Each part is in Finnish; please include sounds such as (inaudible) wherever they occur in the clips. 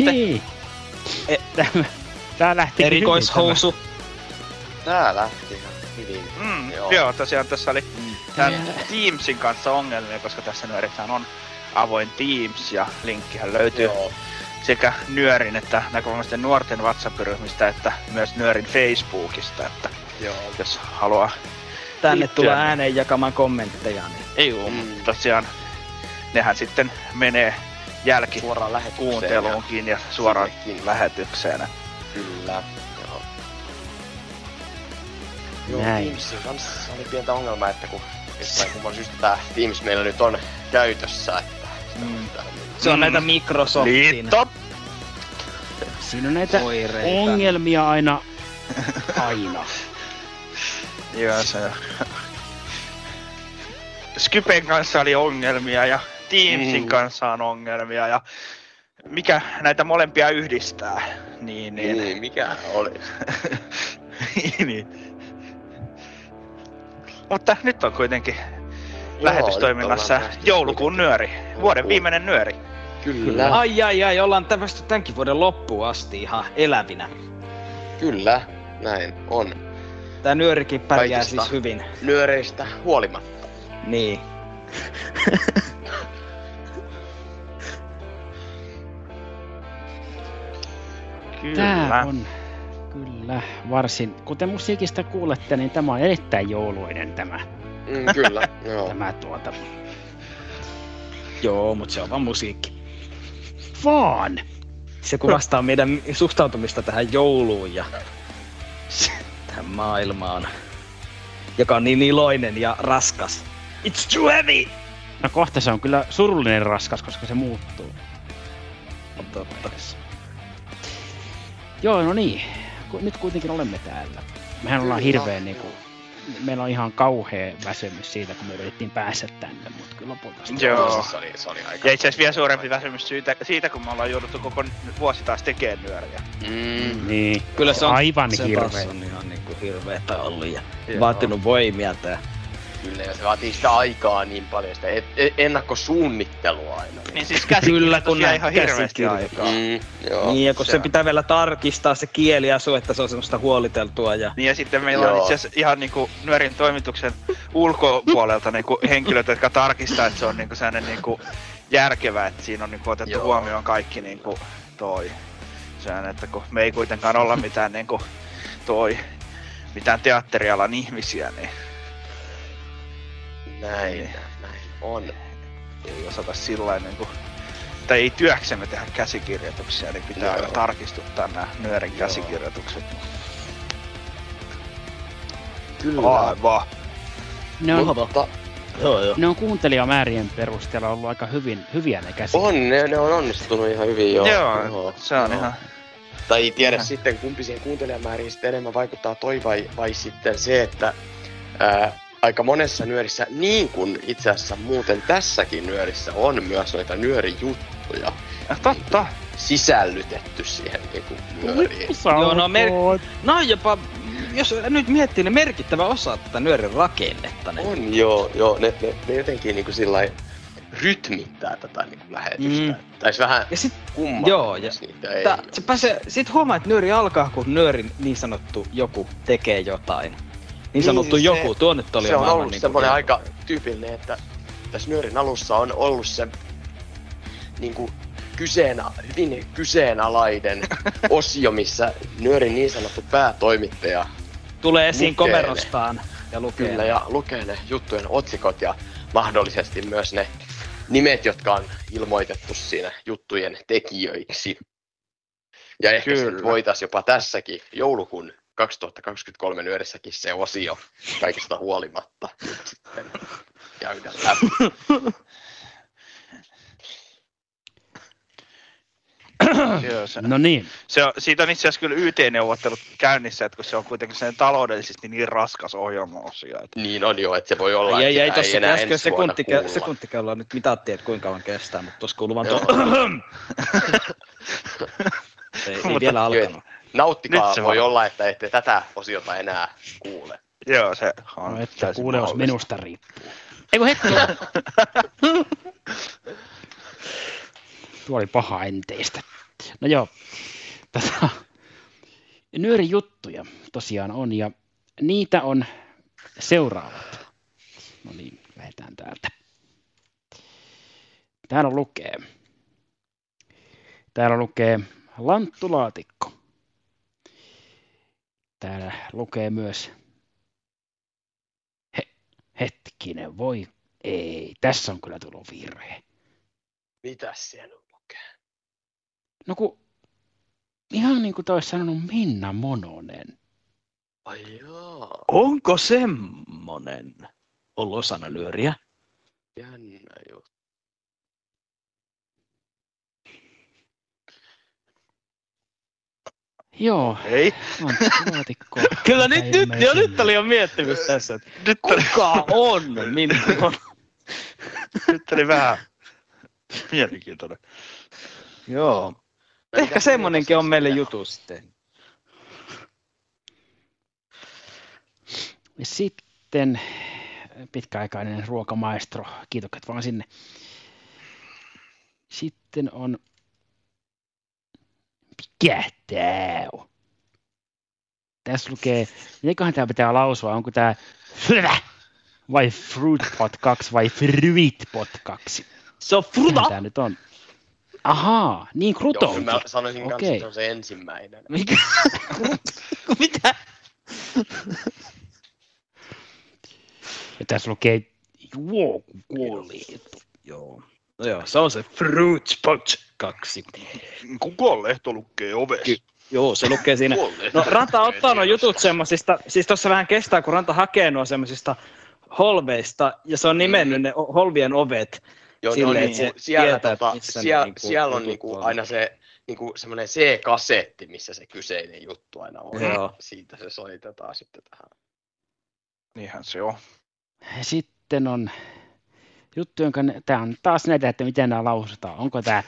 Erikoisasuste. Hei. E, tämä, tää lähti Erikoishousu. Tää lähti ihan hyvin. Mm, Joo. joo. tosiaan tässä oli tämän Teamsin kanssa ongelmia, koska tässä nyörissähän on avoin Teams ja linkkihän löytyy Joo. sekä Nyörin että näkökulmasti nuorten WhatsApp-ryhmistä että myös Nyörin Facebookista, että Joo. jos haluaa Tänne liittyä, tulee niin- ääneen jakamaan kommentteja. Niin. Ei oo, Mm. mm. tosiaan nehän sitten menee jälki Suoraan lähetykseen. kuunteluunkin ja suoraan sinnekin. lähetykseen. Kyllä. Joo. Joo, Näin. Teamsin kanssa oli pientä ongelmaa, että kun jostain kumman syystä tää Teams meillä nyt on käytössä, että Mm. Se on Mm. näitä Microsoftin Liitto! Siinä on näitä oireita. ongelmia aina. (laughs) Aina. Joo, se Skypen kanssa oli ongelmia ja Teamsin Mm. kanssa on ongelmia ja mikä näitä molempia yhdistää, niin, niin, Niin, mikä oli? (laughs) niin. Mutta nyt on kuitenkin Joo, lähetystoiminnassa joulukuun nyöri, vuoden viimeinen nyöri. Kyllä. Ai ai ai, ollaan tämmöistä tämänkin vuoden loppuun asti ihan elävinä. Kyllä, näin on. Tää nyörikin pärjää Kaikista. siis hyvin. Nyöreistä huolimatta. Niin. (laughs) Tää Kyllä. on kyllä varsin, kuten musiikista kuulette, niin tämä on erittäin jouluinen tämä, Mm, kyllä, (laughs) joo. tämä tuota. (laughs) Joo, mutta se on vaan musiikki. Vaan! Se kuvastaa meidän suhtautumista tähän jouluun ja (laughs) tähän maailmaan, joka on niin iloinen ja raskas. It's too heavy! No kohta se on kyllä surullinen raskas, koska se muuttuu. On totta. Joo, no niin. Nyt kuitenkin olemme täällä. Mehän ollaan Kyllä. hirveän niinku... Meillä on ihan kauhea väsymys siitä, kun me yritettiin päästä tänne, mutta kyllä lopulta Joo. Se oli, se oli aika... Ja itse asiassa vielä suurempi väsymys siitä, siitä, kun me ollaan jouduttu koko vuosi taas tekemään nyöriä. Mm, Niin. Kyllä se on, Aivan se hirveä. taas on ihan niinku hirveetä ollut ja Joo. vaatinut voimia tää. Kyllä, ja se vaatii sitä aikaa niin paljon, sitä et, et, ennakkosuunnittelua aina. Niin siis Kyllä, käsikirjoitus kun jää näin ihan hirveästi aikaa. Mm, joo. Niin, ja kun se se, on. pitää vielä tarkistaa se kieliasu, että se on semmoista huoliteltua ja... Niin ja sitten meillä on Joo. itse asiassa ihan niinku Nyörin toimituksen ulkopuolelta niinku henkilöt, jotka tarkistaa, että se on niinku sellainen niinku järkevä, että siinä on niinku otettu Joo. huomioon kaikki niinku toi. Sehän, että kun me ei kuitenkaan olla (laughs) mitään niinku toi, mitään teatterialan ihmisiä, niin Näin, Niin. näin on. ei osata sillä niinku, tai ei työksemme tehdä käsikirjoituksia, niin pitää Joo. aina tarkistuttaa nämä Nyörin Joo. käsikirjoitukset. Kyllä. Aivan. Ne on, Mutta Joo, joo. ne on kuuntelijamäärien perusteella ollut aika hyvin, hyviä ne käsit. on, ne, ne on onnistunut ihan hyvin joo. Joo, se on joo. ihan... Tai ei tiedä Ihan. sitten kumpi siihen kuuntelijamääriin sitten enemmän vaikuttaa toi vai, vai sitten se, että ää, aika monessa nyörissä, niin kuin itse asiassa muuten tässäkin nyörissä on myös noita nyörijuttuja. Ja totta. sisällytetty siihen niinku nyöriin. Joo, no mer- no jopa, jos nyt miettii, ne merkittävä osa tätä nyörin rakennetta. Niin On joo, joo, ne, ne, ne jotenkin niinku sillä lailla rytmittää tätä niinku lähetystä. Mm. Tai se vähän Ja sit, kummaa. joo, ja niitä ei oo. se pääsee, sit huomaa, että nyöri alkaa, kun nyörin niin sanottu joku tekee jotain. Niin sanottu se- joku, tuo nyt oli se on ollut niin semmoinen kuin- aika tyypillinen, että tässä nyörin alussa on ollut se niinku kyseenä, hyvin kyseenalainen (laughs) osio, missä nyörin niin sanottu päätoimittaja Tulee esiin lukee komerostaan ja lukee. kyllä ja lukee ne juttujen otsikot ja mahdollisesti myös ne nimet, jotka on ilmoitettu siinä juttujen tekijöiksi. Ja ehkä voitaisiin jopa tässäkin joulukuun 2023 nyörissäkin se osio kaikista huolimatta sitten käydä läpi. Se, No niin, se on, siitä on itse asiassa kyllä YT-neuvottelut käynnissä, että kun se on kuitenkin sen taloudellisesti niin raskas ohjelmaosio. Että Niin on jo, että se voi olla, Ei, ei, ei, että tossa enää äsken ensi vuonna sekuntikello, kuulla. sekuntikelloa nyt mitattiin, että kuinka kauan kestää, mutta tuossa kuuluu vaan tuo... (laughs) ei, ei Mutta- vielä alkanut. Nauttikaa, Nyt se voi olla, että ette tätä osiota enää kuule. joo, se on no, että kuuleus minusta riippuu. Ei kun hetki. (laughs) Tuo oli paha enteistä. No joo, tota, nyöri juttuja tosiaan on ja niitä on seuraavat. No niin, lähdetään täältä. Täällä lukee. Täällä lukee lanttulaatikko. Täällä lukee myös He, hetkinen, voi ei, tässä on kyllä tullut virhe. Mitäs siellä lukee? No kun, ihan niin kuin toi olisi sanonut Minna Mononen. Ai jaa, Onko semmonen ollut osana nyöriä? jännä juttu. Joo, Ei, lanttulaatikko. (laughs) Kyllä nyt, nyt, jo nyt oli jo miettimys tässä, että nyt kuka on minun? (laughs) nyt oli vähän mielenkiintoinen. Joo. Ehkä semmonenkin on meille jutu sitten. Ja sitten pitkäaikainen ruokamaestro, kiitokset vaan sinne. Sitten on, mikä tää on? Tässä lukee, mitenköhän tämä pitää lausua, onko tämä vai fruit pot 2 vai fruit pot 2? Se on fruta! tämä nyt on? Ahaa, niin Joo, krutonki. mä sanoisin kanssa, Okei. että se on se ensimmäinen. Mikä? (laughs) Mitä? Ja tässä lukee juokukuoli. Joo. No joo, se on se Fruit Spot 2. Kuka lehto lukee ovessa? Ky- Joo, se lukee siinä. No Ranta ottaa nuo jutut semmosista, siis tossa vähän kestää, kun Ranta hakee nuo semmosista holveista, ja se on nimennyt ne holvien ovet. Joo, silleen, no että niin, se siellä, tietää, tota, missä ne siellä, niinku siellä on niinku on. aina se niinku semmoinen C-kasetti, missä se kyseinen juttu aina on. Joo. Siitä se soitetaan sitten tähän. Niinhän se on. Sitten on juttu, jonka tämä on taas näitä, että miten nämä lausutaan. Onko tämä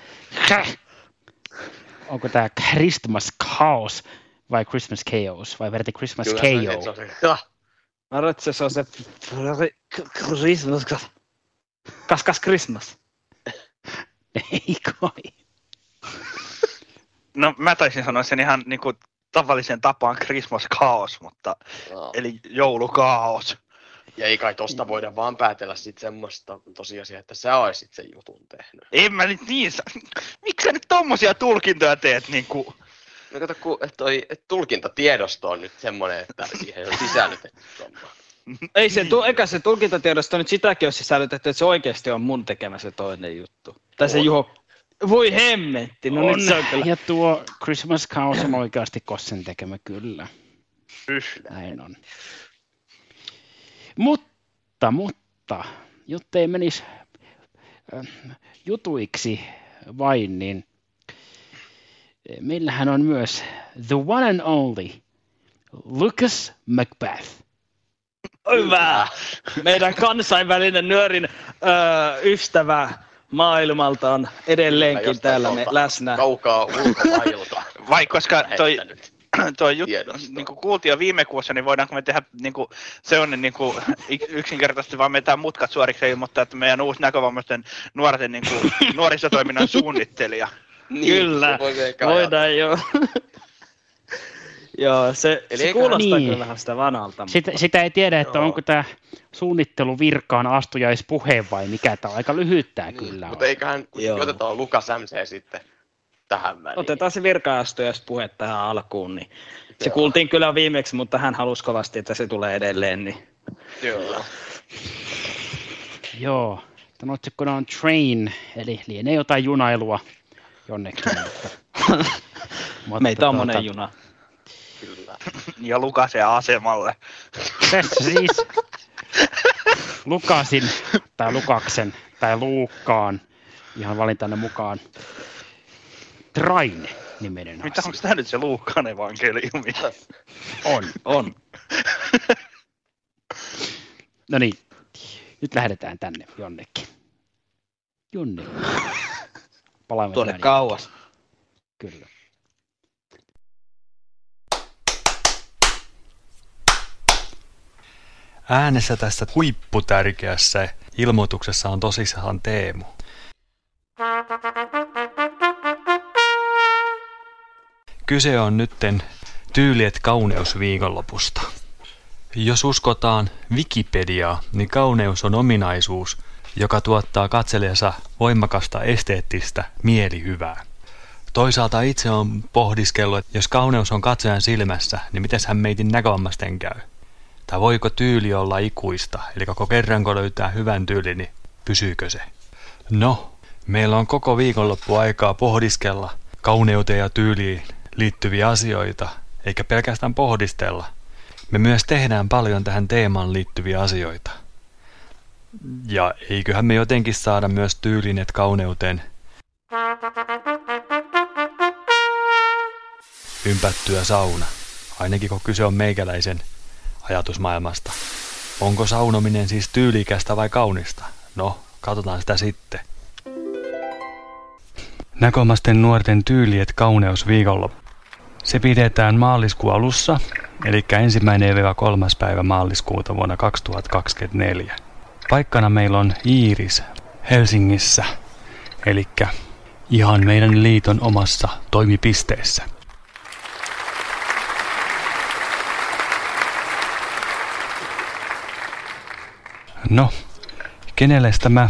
onko tämä Christmas Chaos vai Christmas Chaos vai verti Christmas Kyllä KO? Mä arvoin, että se on se Christmas. Kas kas Christmas. Ei kai. No mä taisin sanoa sen ihan niinku tavallisen tapaan Christmas Chaos, mutta no. eli joulukaos. Ja ei kai tosta voida vaan päätellä sit semmoista tosiasiaa, että sä olisit sen jutun tehnyt. En mä nyt niin sa- Miksi sä nyt tommosia tulkintoja teet niinku? No kato, kun toi et tulkintatiedosto on nyt semmonen, että siihen on sisällytetty. Ei se, tu- eikä se tulkintatiedosto nyt sitäkin ole sisällytetty, että se oikeasti on mun tekemä se toinen juttu. Tai se On. Juho, voi hemmetti, no on. nyt se on kyllä. Ja tuo Christmas Chaos on oikeasti Kossen tekemä, kyllä. Yhdä. Näin on. Mutta, mutta, jotta ei menisi äh, jutuiksi vain, niin eh, meillähän on myös the one and only Lucas Macbeth. Hyvä! Meidän kansainvälinen nyörin öö, ystävä maailmalta on edelleenkin Jostain täällä me läsnä. Kaukaa ulkomailta. (laughs) Vai koska toi, toi juttu, niin kuin kuultiin jo viime kuussa, niin voidaanko me tehdä niin kuin, se on niin kuin, (laughs) yksinkertaisesti vaan metää mutkat suoriksi ja ilmoittaa, että meidän uusi näkövammaisten nuorten niin kuin, (laughs) nuorisotoiminnan suunnittelija. Niin, Kyllä, voidaan jo. (laughs) Joo, se, Eli se eiköhän- kuulostaa Niin. kyllä vähän sitä vanalta. Sitä, sitä ei tiedä, että Joo. onko tämä suunnittelu virkaan astujaispuhe vai mikä tämä on. Aika lyhyttää kyllä on. Mutta eiköhän kuitenkin Joo. otetaan Lukas MC sitten tähän väliin. Otetaan se virka-astujaispuhe tähän alkuun. Niin. Se Joo. kuultiin kyllä viimeksi, mutta hän halusi kovasti, että se tulee edelleen. Niin. Kyllä. Joo, tämän otsikkona on Train, eli lienee jotain junailua jonnekin. Mutta, mutta (laughs) Meitä on tuota, monen juna. Kyllä. Ja Lukasen asemalle. Tässä siis Lukasin tai Lukaksen tai Luukkaan ihan valintanne mukaan Train niminen Mitä onko asia. tämä nyt se Luukkaan evankeliumi? On. On. No niin, nyt lähdetään tänne jonnekin. Jonnekin. Palaamme Tuonne kauas. Kyllä. Äänessä tässä huipputärkeässä ilmoituksessa on tosissaan Teemu. Kyse on nytten tyyliet kauneusviikonlopusta. Jos uskotaan Wikipediaa, niin kauneus on ominaisuus, joka tuottaa katselijansa voimakasta esteettistä mielihyvää. Toisaalta itse on pohdiskellut, että jos kauneus on katsojan silmässä, niin miten hän meitin näkövammaisten käy? Tai voiko tyyli olla ikuista, eli koko kerran kun löytää hyvän tyylin, niin pysyykö se? No, meillä on koko viikonloppu aikaa pohdiskella kauneuteen ja tyyliin liittyviä asioita, eikä pelkästään pohdistella. Me myös tehdään paljon tähän teemaan liittyviä asioita. Ja eiköhän me jotenkin saada myös tyylinet kauneuteen ympättyä sauna, ainakin kun kyse on meikäläisen ajatusmaailmasta. Onko saunominen siis tyylikästä vai kaunista? No, katsotaan sitä sitten. Näkomasten nuorten tyyliet kauneusviikonloppu. Se pidetään maaliskuun alussa, eli ensimmäinen ja kolmas päivä maaliskuuta vuonna 2024. Paikkana meillä on Iiris Helsingissä, eli ihan meidän liiton omassa toimipisteessä. No, kenelle tämä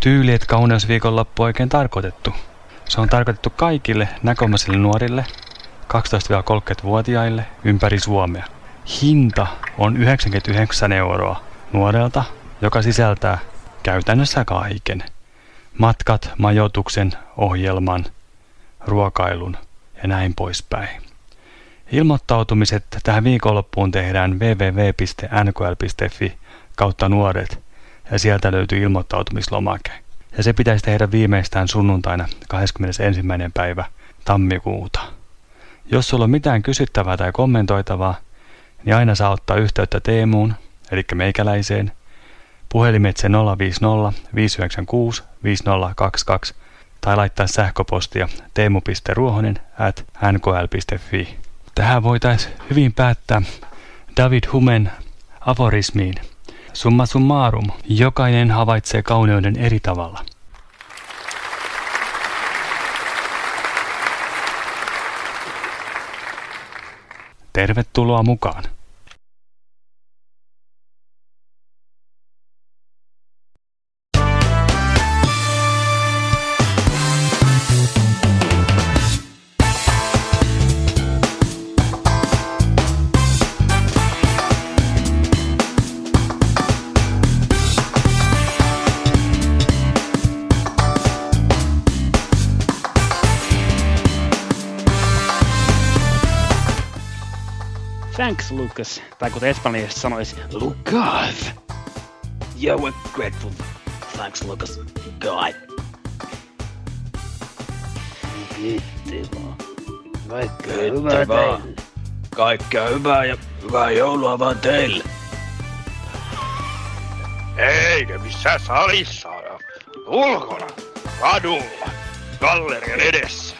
tyyliet kauneusviikonloppu oikein tarkoitettu? Se on tarkoitettu kaikille näkömäisille nuorille, 12-30-vuotiaille ympäri Suomea. Hinta on 99 euroa nuorelta, joka sisältää käytännössä kaiken. Matkat, majoituksen, ohjelman, ruokailun ja näin poispäin. Ilmoittautumiset tähän viikonloppuun tehdään www.nkl.fi kautta nuoret ja sieltä löytyy ilmoittautumislomake. Ja se pitäisi tehdä viimeistään sunnuntaina 21. päivä tammikuuta. Jos sulla on mitään kysyttävää tai kommentoitavaa, niin aina saa ottaa yhteyttä Teemuun, eli meikäläiseen, puhelimitse 050 596 5022 tai laittaa sähköpostia teemu.ruohonen at nkl.fi. Tähän voitaisiin hyvin päättää David Humen aforismiin. Summa summarum, jokainen havaitsee kauneuden eri tavalla. Tervetuloa mukaan! Thanks, Lucas. Tai kuten espanjalaisesti sanoisi, Lucas. Yeah, we're grateful. Thanks, Lucas. God. Kiitti vaan. Vaikka Kiitti vaan. Kaikkea hyvää ja hyvää joulua vaan teille. Eikä missään salissa. ulkona, kadulla, gallerian edessä.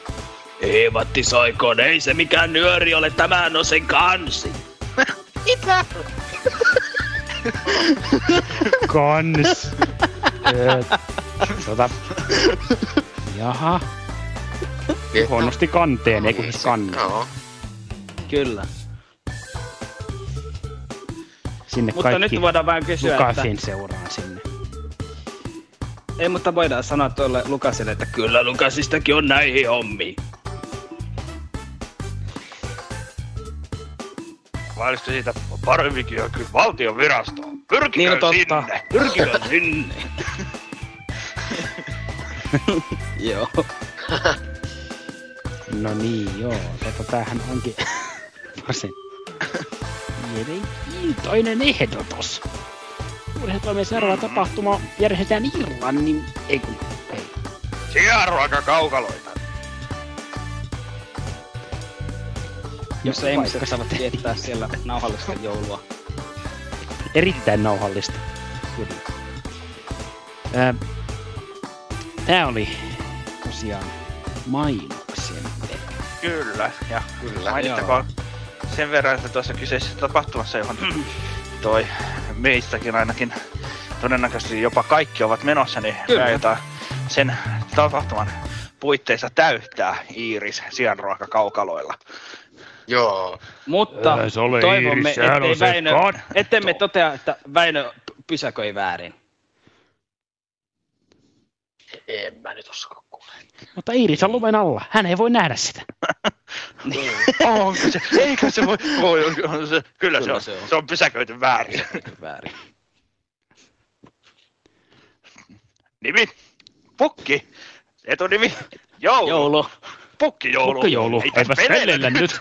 Ei Matti Soikoon, ei se mikään nyöri ole, tämä on sen kansi. (laughs) Mitä? (laughs) Kans. Tota. Jaha, huonosti kanteen, ei kun siis kanne. Joo. Kyllä. Sinne Mutta kaikki nyt voidaan vähän kysyä, että... Lukasin seuraan sinne. Ei, mutta voidaan sanoa tuolle Lukasille, että kyllä Lukasistakin on näihin hommiin. Vai olisiko siitä paremminkin johonkin valtion virastoon? Pyrkikää Niin totta. sinne! Pyrkikää (laughs) sinne. Joo. No niin, joo. Tota, tämähän onkin varsin mielenkiintoinen ehdotus. Urheilutoimen seuraava tapahtuma järjestetään Irlannin... Ei kun... Ei. Sianruoka kaukaloita. Jos Joku ihmiset saavat viettää siellä nauhallista joulua. Erittäin nauhallista. Kyllä. Tää oli tosiaan mainoksemme. Kyllä, ja Kyllä. mainittakoon sen verran, että tuossa kyseisessä tapahtumassa, johon toi meistäkin ainakin todennäköisesti jopa kaikki ovat menossa, niin Kyllä. aiotaan sen tapahtuman puitteissa täyttää Iiris sianruoka kaukaloilla. Joo. Mutta se ole toivomme, Iiris, ettei on se Väinö, ettemme totea, että Väinö pysäköi väärin. En mä nyt kuule. Mutta Iiris on lumen alla. Hän ei voi nähdä sitä. (laughs) (laughs) Onko se? Eikö se voi? voi on se, kyllä, se, Kyllä on, se on. se on pysäköity väärin. väärin. Nimi? Pukki. Etunimi? Joulu. Joulu. Pukki joulu. Pukkijoulu. Ei tässä Eipä pelellä nyt.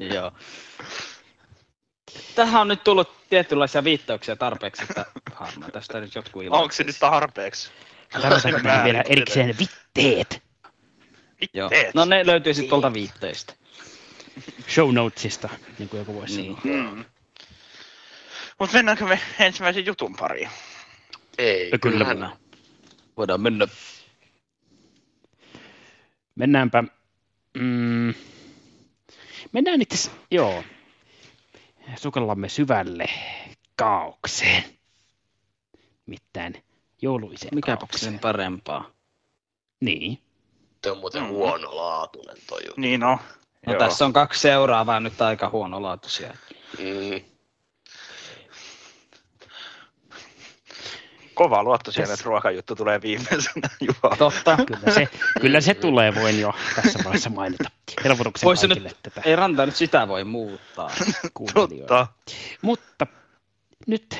(laughs) Joo. Tähän on nyt tullut tietynlaisia viittauksia tarpeeksi, että harmaa tästä nyt jotkut iloitsevat. Onko se nyt tarpeeksi? Tarvitaanko tähän vielä erikseen vitteet Joo. No ne löytyy sitten tuolta viitteistä. show notesista, niin kuin joku voisi Niin. sanoa. Mm. Mutta mennäänkö me ensimmäisen jutun pariin? Ei, Kyllä. kyllähän. Voidaan mennä. Mennäänpä... Mm, mennään itse joo. Sukellamme syvälle kaaukseen. Mitään jouluiseen Mikäpä kaaukseen. sen parempaa. Niin. Tuo on muuten Mm. huonolaatuinen toi juttu. Niin on. No Joo. tässä on kaksi seuraavaa nyt aika huonolaatuisia. Mm. Kova luotto siihen, Tässä- että ruokajuttu tulee viimeisenä. (laughs) Juha. Totta. Kyllä se, kyllä se tulee, voin jo tässä vaiheessa mainita. Helpotuksen Voisi kaikille nyt, tätä ei ranta nyt sitä voi muuttaa. (laughs) Totta. Mutta nyt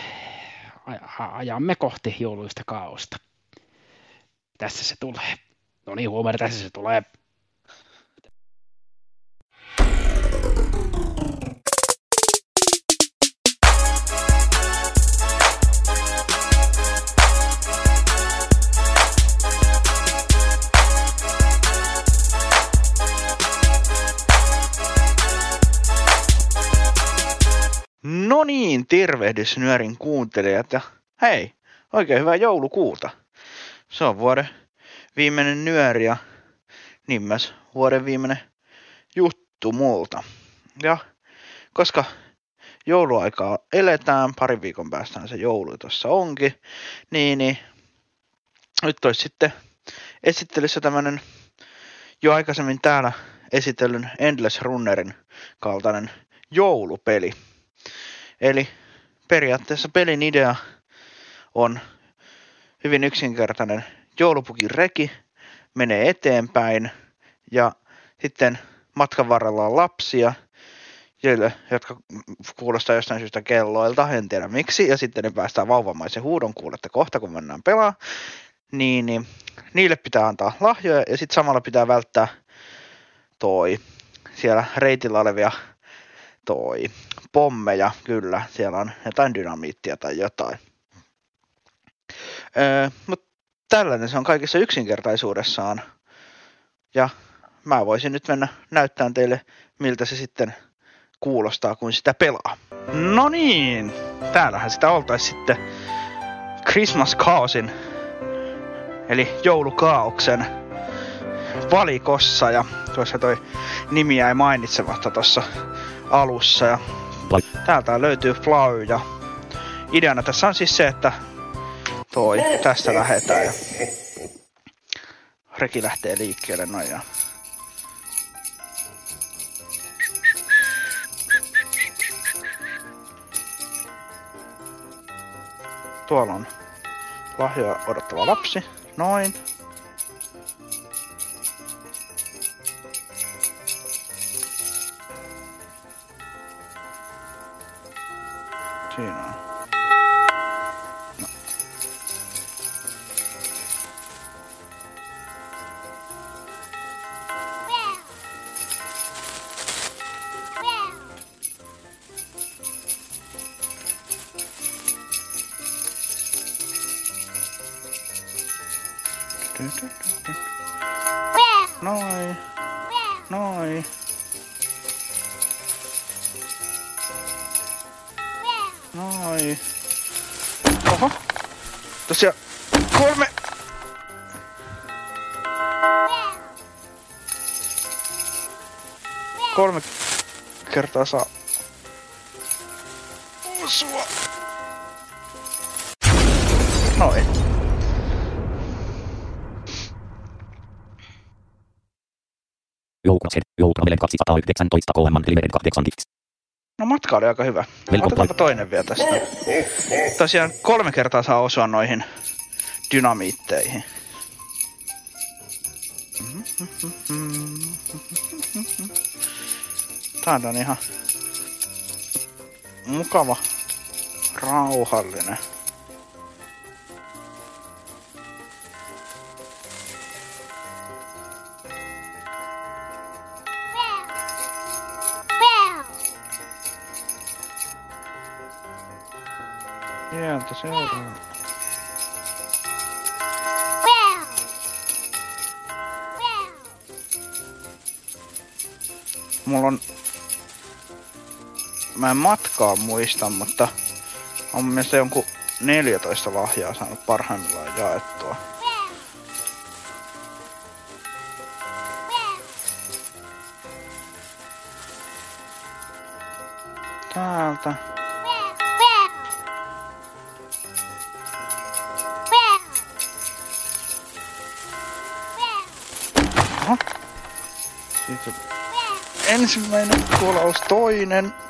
aj- ajamme kohti jouluista kaaosta. Tässä se tulee. No niin, huomenna tässä se tulee. No niin, tervehdys Nyörin kuuntelijat ja hei, oikein hyvää joulukuuta. Se on vuoden viimeinen Nyöri ja niin myös vuoden viimeinen juttu multa. Ja koska jouluaikaa eletään, parin viikon päästään se joulu tuossa onkin, niin, niin nyt olisi sitten esittelyssä tämmönen jo aikaisemmin täällä esitellyn Endless Runnerin kaltainen joulupeli. Eli periaatteessa pelin idea on hyvin yksinkertainen. Joulupukin reki menee eteenpäin ja sitten matkan varrella on lapsia, joille, jotka kuulostaa jostain syystä kelloilta, en tiedä miksi, ja sitten ne päästään vauvamaisen huudon kuulette kohta, kun mennään pelaa, niin, niin niille pitää antaa lahjoja ja sitten samalla pitää välttää toi siellä reitillä olevia toi pommeja, kyllä, siellä on jotain dynamiittia tai jotain. Öö, mutta tällainen se on kaikessa yksinkertaisuudessaan. Ja mä voisin nyt mennä näyttämään teille, miltä se sitten kuulostaa, kun sitä pelaa. No niin, täällähän sitä oltaisi sitten Christmas Chaosin eli joulukaauksen valikossa ja tuossa toi nimi jäi mainitsematta tuossa alussa ja täältä löytyy Flow ja ideana tässä on siis se, että toi tästä lähetään ja reki lähtee liikkeelle noin ja Tuolla on lahjoa odottava lapsi. Noin. Siinä kertaa saa osua. Noin. Joukukset, Joutravel 219 KM Limited 8 Gifts. No matka oli aika hyvä. Otetaanpa toinen vielä tästä. Tosiaan kolme kertaa saa osua noihin dynamiitteihin. Tää on ihan mukava, rauhallinen. Sieltä seuraava. Mulla on... Mä en matkaa muista, mutta on mielestä jonkun 14 lahjaa saanut parhaimmillaan jaettua. Täältä. Oho. Siitä ensimmäinen kuolaus, toinen.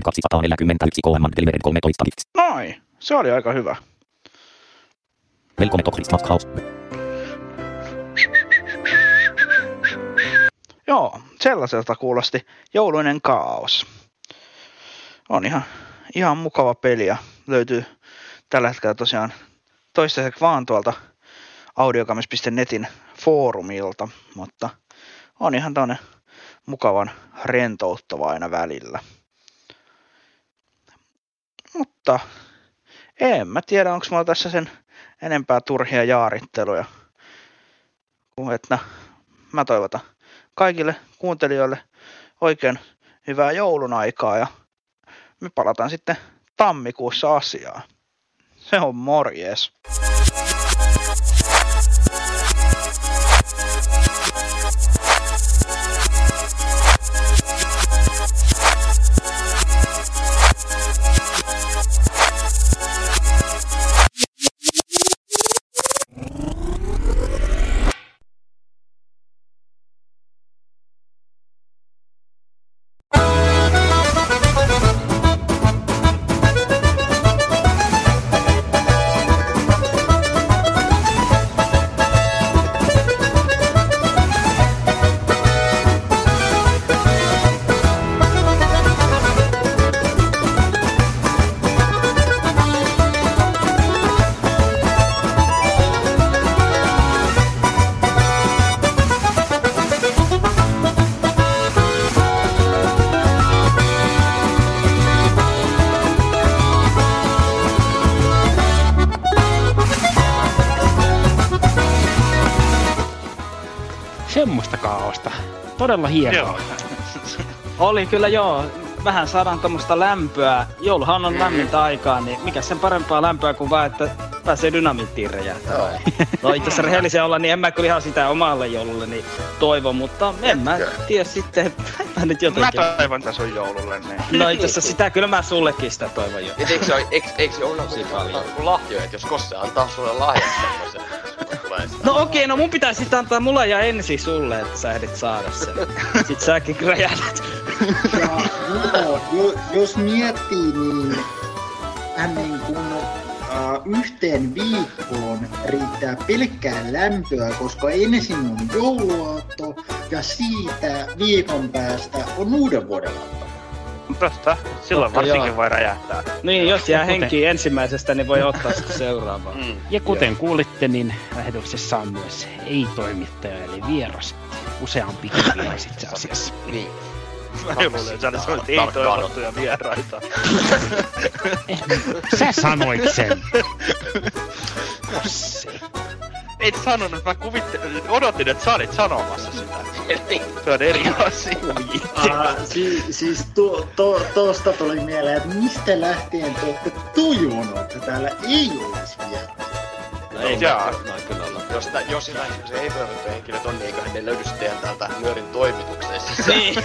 3241 km delivered 13 gifts. Noi, se oli aika hyvä. Velkommen to Christmas Chaos. Joo, sellaiselta kuulosti jouluinen kaos. On ihan, ihan mukava peli ja löytyy tällä hetkellä tosiaan toistaiseksi vaan tuolta audiokamis.netin foorumilta, mutta on ihan tämmöinen mukavan rentouttava aina välillä. Mutta en mä tiedä, onko mulla tässä sen enempää turhia jaaritteluja. Että mä toivotan kaikille kuuntelijoille oikein hyvää joulun aikaa ja me palataan sitten tammikuussa asiaan. Se on morjes. Todella hienoa. Joo. (laughs) Oli kyllä joo. Vähän saadaan tuommoista lämpöä. Jouluhan on lämmintä aikaa, niin mikä sen parempaa lämpöä kuin vaan, että pääsee dynamiittiin räjähtämään. No itse asiassa rehellisiä olla, niin en mä kyllä ihan sitä omalle joululle niin toivo, mutta en mä tiedä sitten, että mä nyt Mä jotenkin... toivon tän sun joululle, niin. No itse asiassa sitä kyllä mä sullekin sitä toivon jo. Et eikö se, oo- eikö, eikö se ole lahjoja, että jos Kosse antaa sulle lahjat No okei, no mun pitää sitten antaa mulla ja ensi sulle, että sä ehdit saada sen. Sit säkin räjähdät. Joo, jo, jos miettii, niin niin kuin, äh, yhteen viikkoon riittää pelkkää lämpöä, koska ensin on jouluaatto ja siitä viikon päästä on uuden vuoden aatto. Tosta. Silloin Totta, varsinkin joo. voi räjähtää. Niin, jos jää Kuten- henkiin ensimmäisestä, niin voi ottaa sitten seuraavaa. Mm. Ja kuten kuulitte, niin lähetyksessä on myös ei-toimittaja, eli vieras. Useampi vieras itse asiassa. (laughs) Niin. Mä luulen, että sä olit ei Tarkkaan toivottuja vieraita. Sä sanoit sen! (laughs) Ossi. Et sanonut, mä kuvittelin, odotin, että sä olit sanomassa sitä. Se on eri asia. Uh, si, siis to, to, tosta tuli mieleen, että mistä lähtien te olette tajunnut, että täällä ei olisi vielä. No ei Jaa. mä kyllä olla. Jos, tä, jos se ei toivottu henkilöt on, niin eiköhän ne löydy sitten täältä nyörin toimituksesta. (laughs) Niin. (laughs)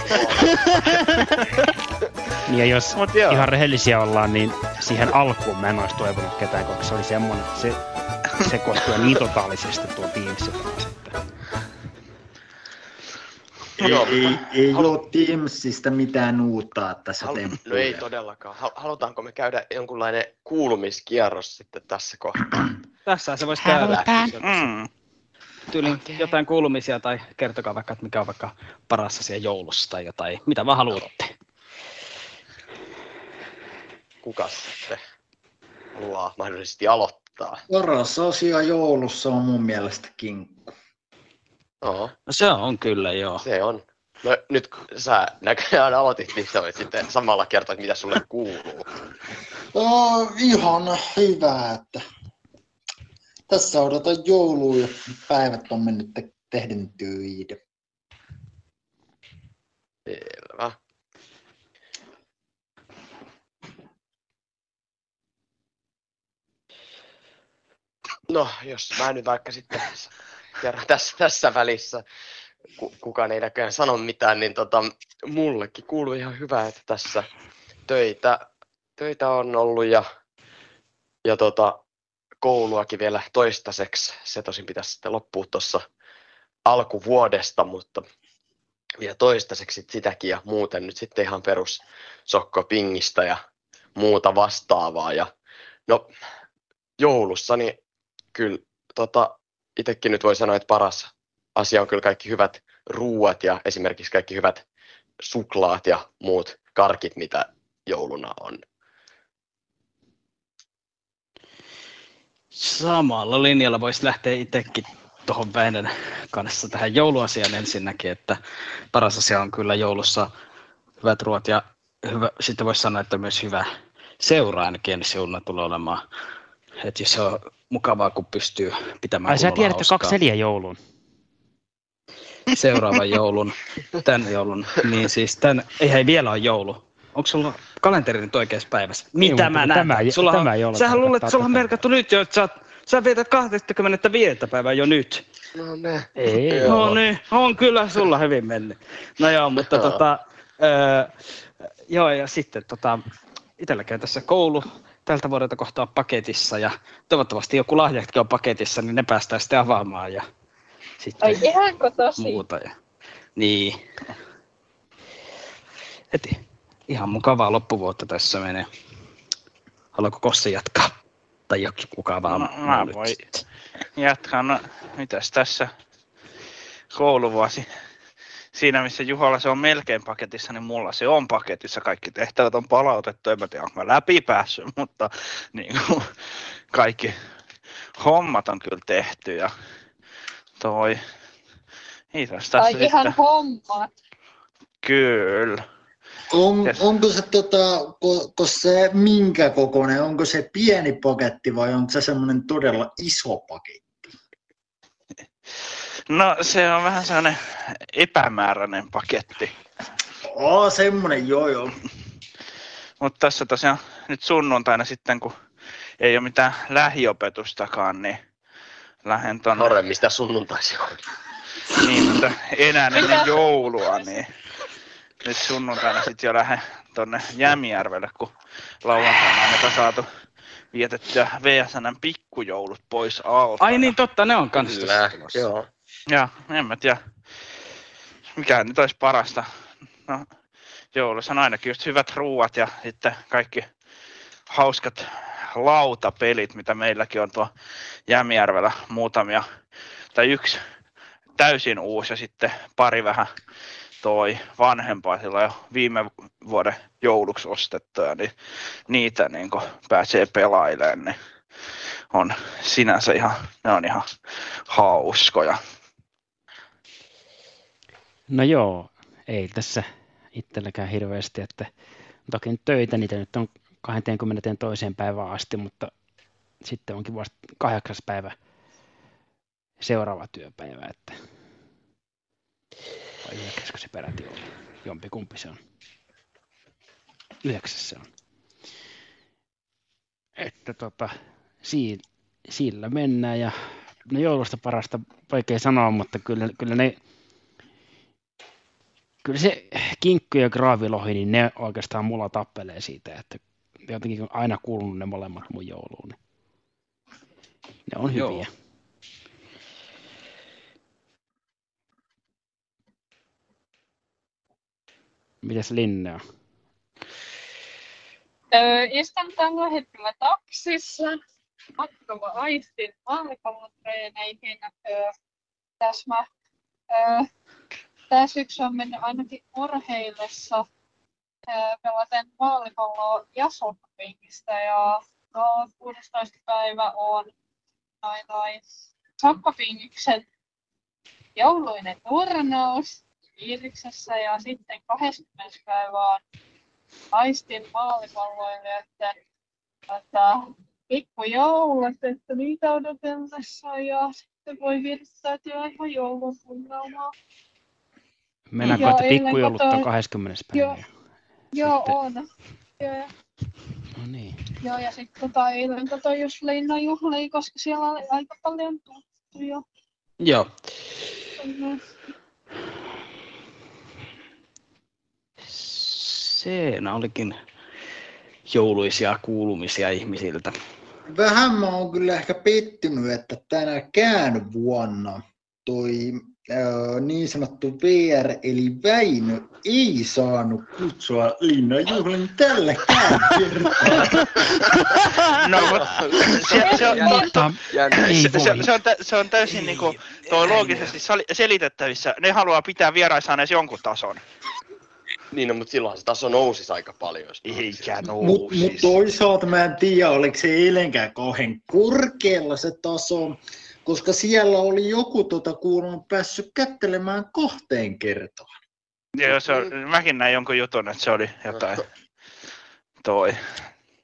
Niin ja jos ihan rehellisiä ollaan, niin siihen alkuun mä en olisi toivonut ketään, koska se oli semmonen, että se sekoittui niin totaalisesti tuo kanssa. että- Ei, Joo. ei, ei ole Teamsista mitään uutta tässä Hal- temppuja. no ei todellakaan. Hal- halutaanko me käydä jonkunlainen kuulumiskierros sitten tässä kohtaa? (clears throat) Tässä se voisi käydä. Halutaan. Mm. Tyyli jotain kuulumisia tai kertokaa vaikka, että mikä on vaikka paras asia joulussa tai jotain. Mitä vaan haluatte. Kuka sitten haluaa mahdollisesti aloittaa? Paras asia joulussa on mun mielestä kinkku. No, No se on kyllä, joo. se on. No nyt kun sä näköjään aloitit, niin sä voit sitten samalla kertoa, että mitä sulle kuuluu. Oh, ihan hyvä, että tässä odotan joulua ja päivät on mennyt te- tehden töitä. Selvä. No, jos mä nyt vaikka sitten kerran tässä, tässä välissä, ku, kukaan ei näköjään sano mitään, niin tota, mullekin kuuluu ihan hyvä, että tässä töitä, töitä on ollut ja, ja tota, kouluakin vielä toistaiseksi. Se tosin pitäisi sitten loppua tuossa alkuvuodesta, mutta vielä toistaiseksi sit sitäkin ja muuten nyt sitten ihan perus sokkopingistä ja muuta vastaavaa. Ja no joulussa niin kyllä tota, itsekin nyt voi sanoa, että paras asia on kyllä kaikki hyvät ruuat ja esimerkiksi kaikki hyvät suklaat ja muut karkit, mitä jouluna on. Samalla linjalla voisi lähteä itsekin tuohon Väinön kanssa tähän jouluasiaan ensinnäkin, että paras asia on kyllä joulussa hyvät ruoat ja hyvä, sitten voisi sanoa, että myös hyvä seura ainakin ensi tulee olemaan. Että jos on mukavaa, kun pystyy pitämään Ai sä tiedät, kaksi neljä joulun. seuraavan (laughs) joulun, tämän joulun, niin siis tämän, ei hei vielä ole joulu. Onko sulla kalenteri nyt oikeassa päivässä? Mitä mutta mä näen? tämä ei- Sulla tämä ei ole sähän luulet, että sulla on merkattu nyt jo, että sä, sä vietät 25. päivää jo nyt. No ne. Ei. Joo. No niin, on kyllä sulla hyvin mennyt. No joo, mutta Joo. tota, öö, joo ja sitten tota, itselläkin tässä koulu tältä vuodelta kohtaa paketissa ja toivottavasti joku lahjatkin on paketissa, niin ne päästään sitten avaamaan ja sitten Ai ihanko tosi? muuta. Ja, niin. Heti. Ihan mukavaa loppuvuotta tässä menee. Haluatko Kossi jatkaa? Tai jokin kuka vaan. No, mä nyt voin. Jatkan, no, mitäs tässä kouluvuosi. Siinä missä Juholla se on melkein paketissa, niin mulla se on paketissa. Kaikki tehtävät on palautettu. En mä tiedä, onko mä läpi päässyt, mutta niin kuin, kaikki hommat on kyllä tehty. Ja toi, mitäs tässä Ai sitten? ihan hommat. Kyllä. On, Yes. Onko se, tota, ko, ko se minkä kokoinen, onko se pieni paketti vai onko se semmoinen todella iso paketti? No se on vähän sellainen epämääräinen paketti. Oo, semmonen, joo joo. Mutta tässä tosiaan nyt sunnuntaina sitten, kun ei ole mitään lähiopetustakaan, niin lähden tonne, Harvemmin sitä sunnuntaisia on. niin, mutta enää ennen joulua, niin nyt sunnuntaina sitten jo lähden tonne Jämijärvelle, kun lauantaina on näitä saatu vietettyä VSNn pikkujoulut pois alta. Ai niin, totta, ne on kans Kyllä, tuossa tulossa. joo. Ja en mä tiedä, mikä nyt olisi parasta. No, joulussa on ainakin just hyvät ruuat ja sitten kaikki hauskat lautapelit, mitä meilläkin on tuo Jämijärvellä muutamia, tai yksi täysin uusi ja sitten pari vähän toi vanhempaa silloin jo viime vuoden jouluksi ostettuja, niin niitä niin pääsee pelailemaan, niin on sinänsä ihan, ne on ihan hauskoja. No joo, ei tässä itselläkään hirveästi, että toki töitä niitä nyt on 22. päivään asti, mutta sitten onkin vasta kahdeksas päivä seuraava työpäivä, että vai yhdeksäskö se peräti oli, jompikumpi se on. Yhdeksäs se on. Että tota, si, sillä mennään ja no joulusta parasta vaikea sanoa, mutta kyllä, kyllä ne kyllä se kinkku ja graavilohi, niin ne oikeastaan mulla tappelee siitä, että jotenkin on aina kuulunut ne molemmat mun jouluun. Niin ne on Joo. hyviä. Mitäs Linnea? Öö, istun tällä hetkellä taksissa. Matkalla aistin maalipallotreeneihin. Öö, tässä öö, tää syksy on mennyt ainakin urheillessa öö, pelaten maalipalloa ja soppapingistä. Ja no, 16. päivä on noin noin soppapingiksen jouluinen turnaus Iiriksessä ja sitten 20. päivä on aistin maalipalloilijoiden tota, pikkujoulut, että niitä odotellessa ja sitten voi virittäytyä ihan joulun tunnelmaa. Mennäänkö, Joo, että eilen pikkujoulut on kotona- 20. Joo. päivä? Joo, Sitten- on. Joo, No niin. joo ja sitten tota, eilen katsoin just Leina juhlia, koska siellä oli aika paljon tuttuja. Joo. Mm, Siinä olikin jouluisia kuulumisia ihmisiltä. Vähän mä oon kyllä ehkä pettynyt, että tänäkään vuonna toi niin sanottu VR eli Väinö ei saanut kutsua linnanjuhlin tälläkään kertaa. (laughs) No, se, se, on, Mutta se, se, se, on, se on täysin niin kuin, toi loogisesti selitettävissä. Ne haluaa pitää vieraissa edes jonkun tason. Niin, no, mutta silloin se taso nousisi aika paljon. Jos Eikä Mutta mut nousis. toisaalta mä en tiedä, oliko se eilenkään kauhean korkealla se taso, koska siellä oli joku tota kuulemma päässyt kättelemään kahteen kertaan. Joo, se on, mäkin näin jonkun jutun, että se oli jotain toi.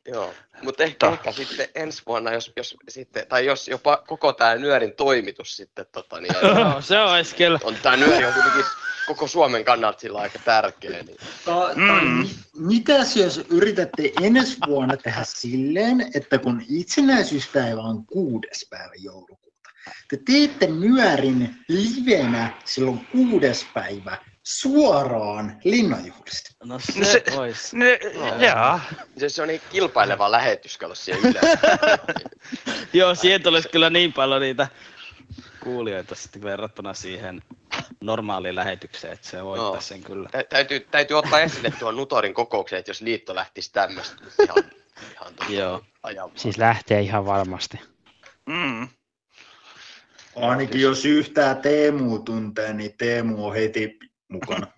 Joo, mutta ehkä, Ta- ehkä sitten ensi vuonna, jos, jos sitten, tai jos jopa koko tämä nyörin toimitus sitten, tota, niin, (laughs) Joo, se olisi kyllä. on tämä nyöri on kuitenkin koko Suomen kannalta sillä aika tärkeä. Niin. Tai, Mm. tai mi- mitäs jos yritätte ensi vuonna tehdä silleen, että kun itsenäisyyspäivä on kuudes päivä joulukuuta, te teette nyörin livenä silloin kuudes päivä suoraan linnanjuhlista. No No se, se- olisi. Ne, jaa. Se, se on niin kilpaileva lähetys, kato siihen yleensä. (laughs) Joo, siihen tulisi kyllä niin paljon niitä kuulijoita sitten verrattuna siihen normaaliin lähetykseen, että se voittaisi Joo. sen kyllä. Tä- täytyy, täytyy ottaa esille tuon Nutorin kokoukseen, että jos liitto lähtisi tämmöistä ihan, ihan tota, Joo. ajamaan. Siis lähtee ihan varmasti. Mm. Ainakin jos yhtään Teemu tuntee, niin Teemu on heti mukana. (laughs)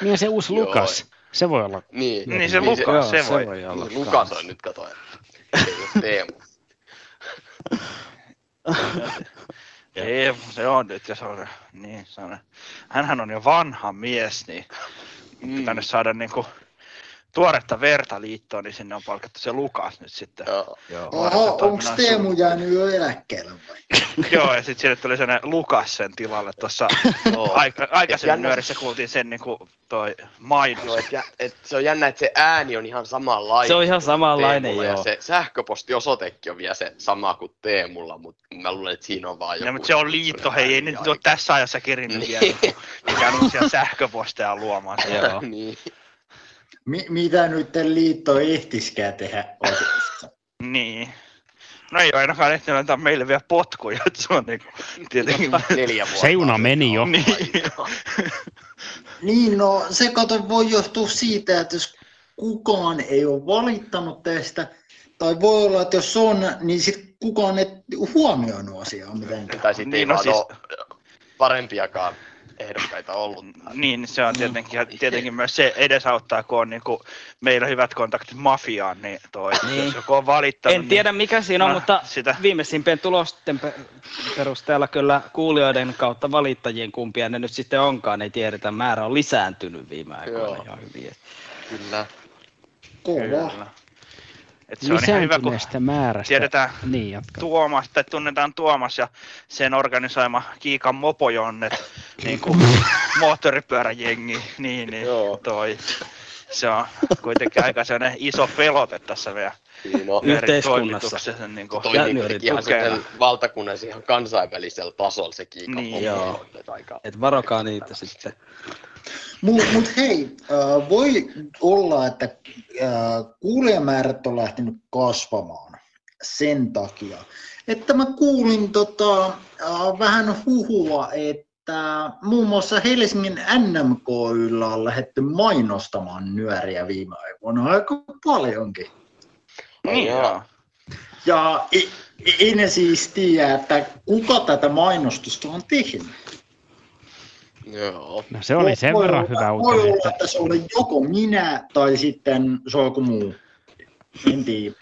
Niin ja se uusi Joo. Lukas, se voi olla. Niin, Niin se Lukas, se voi. voi olla. Niin, Lukas on nyt, kato, että Teemu. (laughs) Ei, se on nyt, ja se on, niin, se on, hänhän on jo vanha mies, niin Mm. pitänyt saada niinku tuoretta verta liittoon, niin sinne on palkattu se Lukas nyt sitten. Joo. Joo, Oho, onko Teemu jäänyt jo eläkkeelle vai? (laughs) Joo, ja sitten sinne tuli sellainen Lukas sen tilalle tuossa (laughs) aika, aikaisemmin jännä- nyörissä kuultiin sen niin kuin toi mainos. Joo, et, jä- et se on jännä, että se ääni on ihan samanlainen. Se on ihan samanlainen, Teemulla, joo. Ja se sähköpostiosoitekin on vielä se sama kuin Teemulla, mutta mä luulen, että siinä on vaan joku... Ja, mutta se on liitto, hei, ei nyt ole tässä ajassa kerinyt Niin. vielä mikään uusia sähköposteja luomaan. (laughs) Joo. niin. Mi- mitä nyt liitto ehtiskään tehdä oikeassa? (laughs) Niin. No ei ole ainakaan ehtinyt antaa meille vielä potkuja, että se on niinku, tietenkin... Neljä vuotta. Seuna meni jo. niin. (laughs) Niin, no se kato voi johtua siitä, että jos kukaan ei ole valittanut tästä, tai voi olla, että jos on, niin sitten kukaan ei huomioinut asiaa mitenkään. Tai sitten Niin, ei no vaan siis- ole parempiakaan ehdokkaita ollut. Niin, se on tietenkin, ja tietenkin myös se edesauttaa, kun on niinku meillä hyvät kontaktit mafiaan, niin toi, Niin. jos joku on valittanut, En tiedä mikä siinä on, No, mutta sitä. viimeisimpien tulosten pe- perusteella kyllä kuulijoiden kautta valittajien kumpia ne nyt sitten onkaan, ei tiedetä. Määrä on lisääntynyt viime aikoina Joo. ihan hyvin. Kyllä. Kova. Kyllä. Et se on ihan hyvä, kun määrästä. tiedetään Niin, jatka. Tuomas, tai tunnetaan Tuomas ja sen organisoima Kiikan mopojonnet, niin kuin (laughs) moottoripyöräjengi, niin, niin Joo. toi, se on kuitenkin aika sellainen iso pelote tässä meidän Siinä on. eri Yhteiskunnassa. toimituksessa, Niin kuin, tukena. sitten valtakunnassa ihan kansainvälisellä tasolla se kiikan Niin. Että Aika. Et varokaa niitä sitten. Mutta mut hei, äh, voi olla, että äh, kuulijamäärät on lähtenyt kasvamaan sen takia, että mä kuulin tota, äh, vähän huhua, että muun muassa Helsingin NMKYllä on lähdetty mainostamaan nyöriä viime aikoina aika paljonkin. Niin, Joo. joo. Ja e- en siis tiedä, että kuka tätä mainostusta on tehnyt. Joo. No se oli sen Voi verran olla- hyvä Voi uutinen, olla, että että se oli joko minä tai sitten se on joku muu. En tiedä.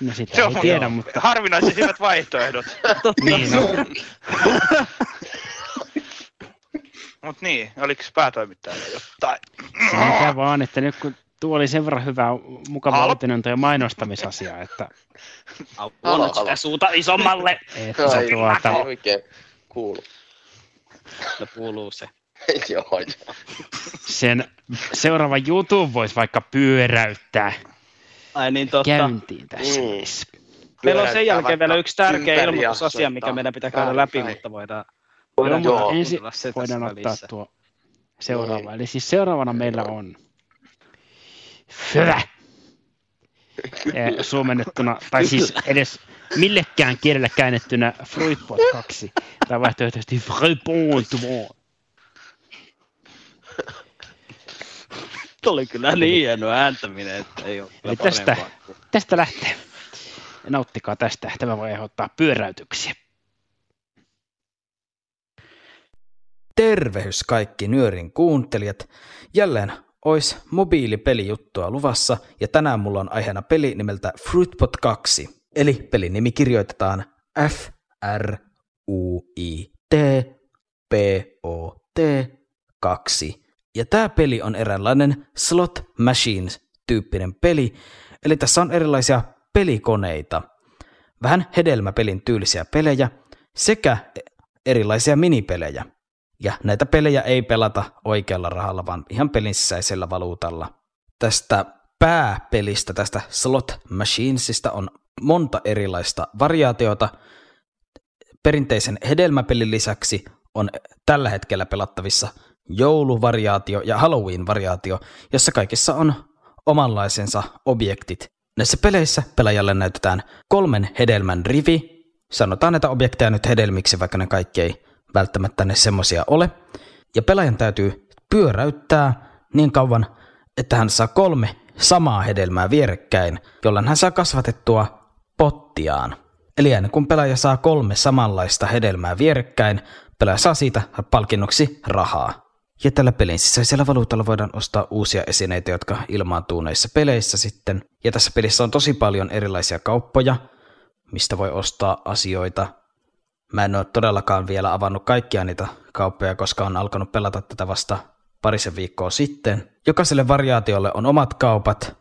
no sitä Se ei on tiedä, joo. mutta harvinaisen hyvät vaihtoehdot. (laughs) niin, no, (laughs) Mutta niin, oliko päätoimittajalla jotain? sehän vaan, että nyt kun tuo oli sen verran hyvä, mukava Halo? uutinen toi mainostamisasia, että, halo. sitä suuta isommalle. että Ai, tuota, ei oikein kuulu. No kuuluu se. (laughs) joo, joo. sen seuraava YouTube voisi vaikka pyöräyttää Ai niin totta. käyntiin tässä. Mm. Meillä on sen jälkeen vielä yksi tärkeä ilmoitusasia, mikä meidän pitää käydä läpi, mutta voidaan, Joo, voidaan joo, ensin kuunnella se voidaan ottaa välissä. tuo seuraava. Niin. Eli siis seuraavana meillä on Hyvä. Eh, Suomennettuna, tai siis edes millekään kielellä käännettynä Fruitpot 2, tai vaihtoehtoisesti Fruitpot Oli kyllä niin hieno ääntäminen, että ei ole Eli tästä, parempaa. tästä lähtee. Nauttikaa tästä. Tämä voi aiheuttaa pyöräytyksiä. Tervehys kaikki Nyörin kuuntelijat. Jälleen ois mobiilipelijuttua luvassa ja tänään mulla on aiheena peli nimeltä Fruitpot 2. Eli pelin nimi kirjoitetaan F R U I T P O T 2. Ja tämä peli on eräänlainen slot machines tyyppinen peli, eli tässä on erilaisia pelikoneita, vähän hedelmäpelin tyylisiä pelejä sekä erilaisia minipelejä. Ja näitä pelejä ei pelata oikealla rahalla, vaan ihan pelin sisäisellä valuutalla. Tästä pääpelistä, tästä Slot Machinesista on monta erilaista variaatiota. Perinteisen hedelmäpelin lisäksi on tällä hetkellä pelattavissa jouluvariaatio ja Halloween-variaatio, jossa kaikissa on omanlaisensa objektit. Näissä peleissä pelaajalle näytetään kolmen hedelmän rivi. Sanotaan näitä objekteja nyt hedelmiksi, vaikka ne kaikki ei välttämättä ne semmosia ole. Ja pelaajan täytyy pyöräyttää niin kauan, että hän saa kolme samaa hedelmää vierekkäin, jolloin hän saa kasvatettua pottiaan. Eli aina kun pelaaja saa kolme samanlaista hedelmää vierekkäin, pelaaja saa siitä palkinnoksi rahaa. Ja tällä pelin sisäisellä valuutalla voidaan ostaa uusia esineitä, jotka ilmaantuu näissä peleissä sitten. Ja tässä pelissä on tosi paljon erilaisia kauppoja, mistä voi ostaa asioita. Mä en ole todellakaan vielä avannut kaikkia niitä kauppoja, koska on alkanut pelata tätä vasta parisen viikkoa sitten. Jokaiselle variaatiolle on omat kaupat.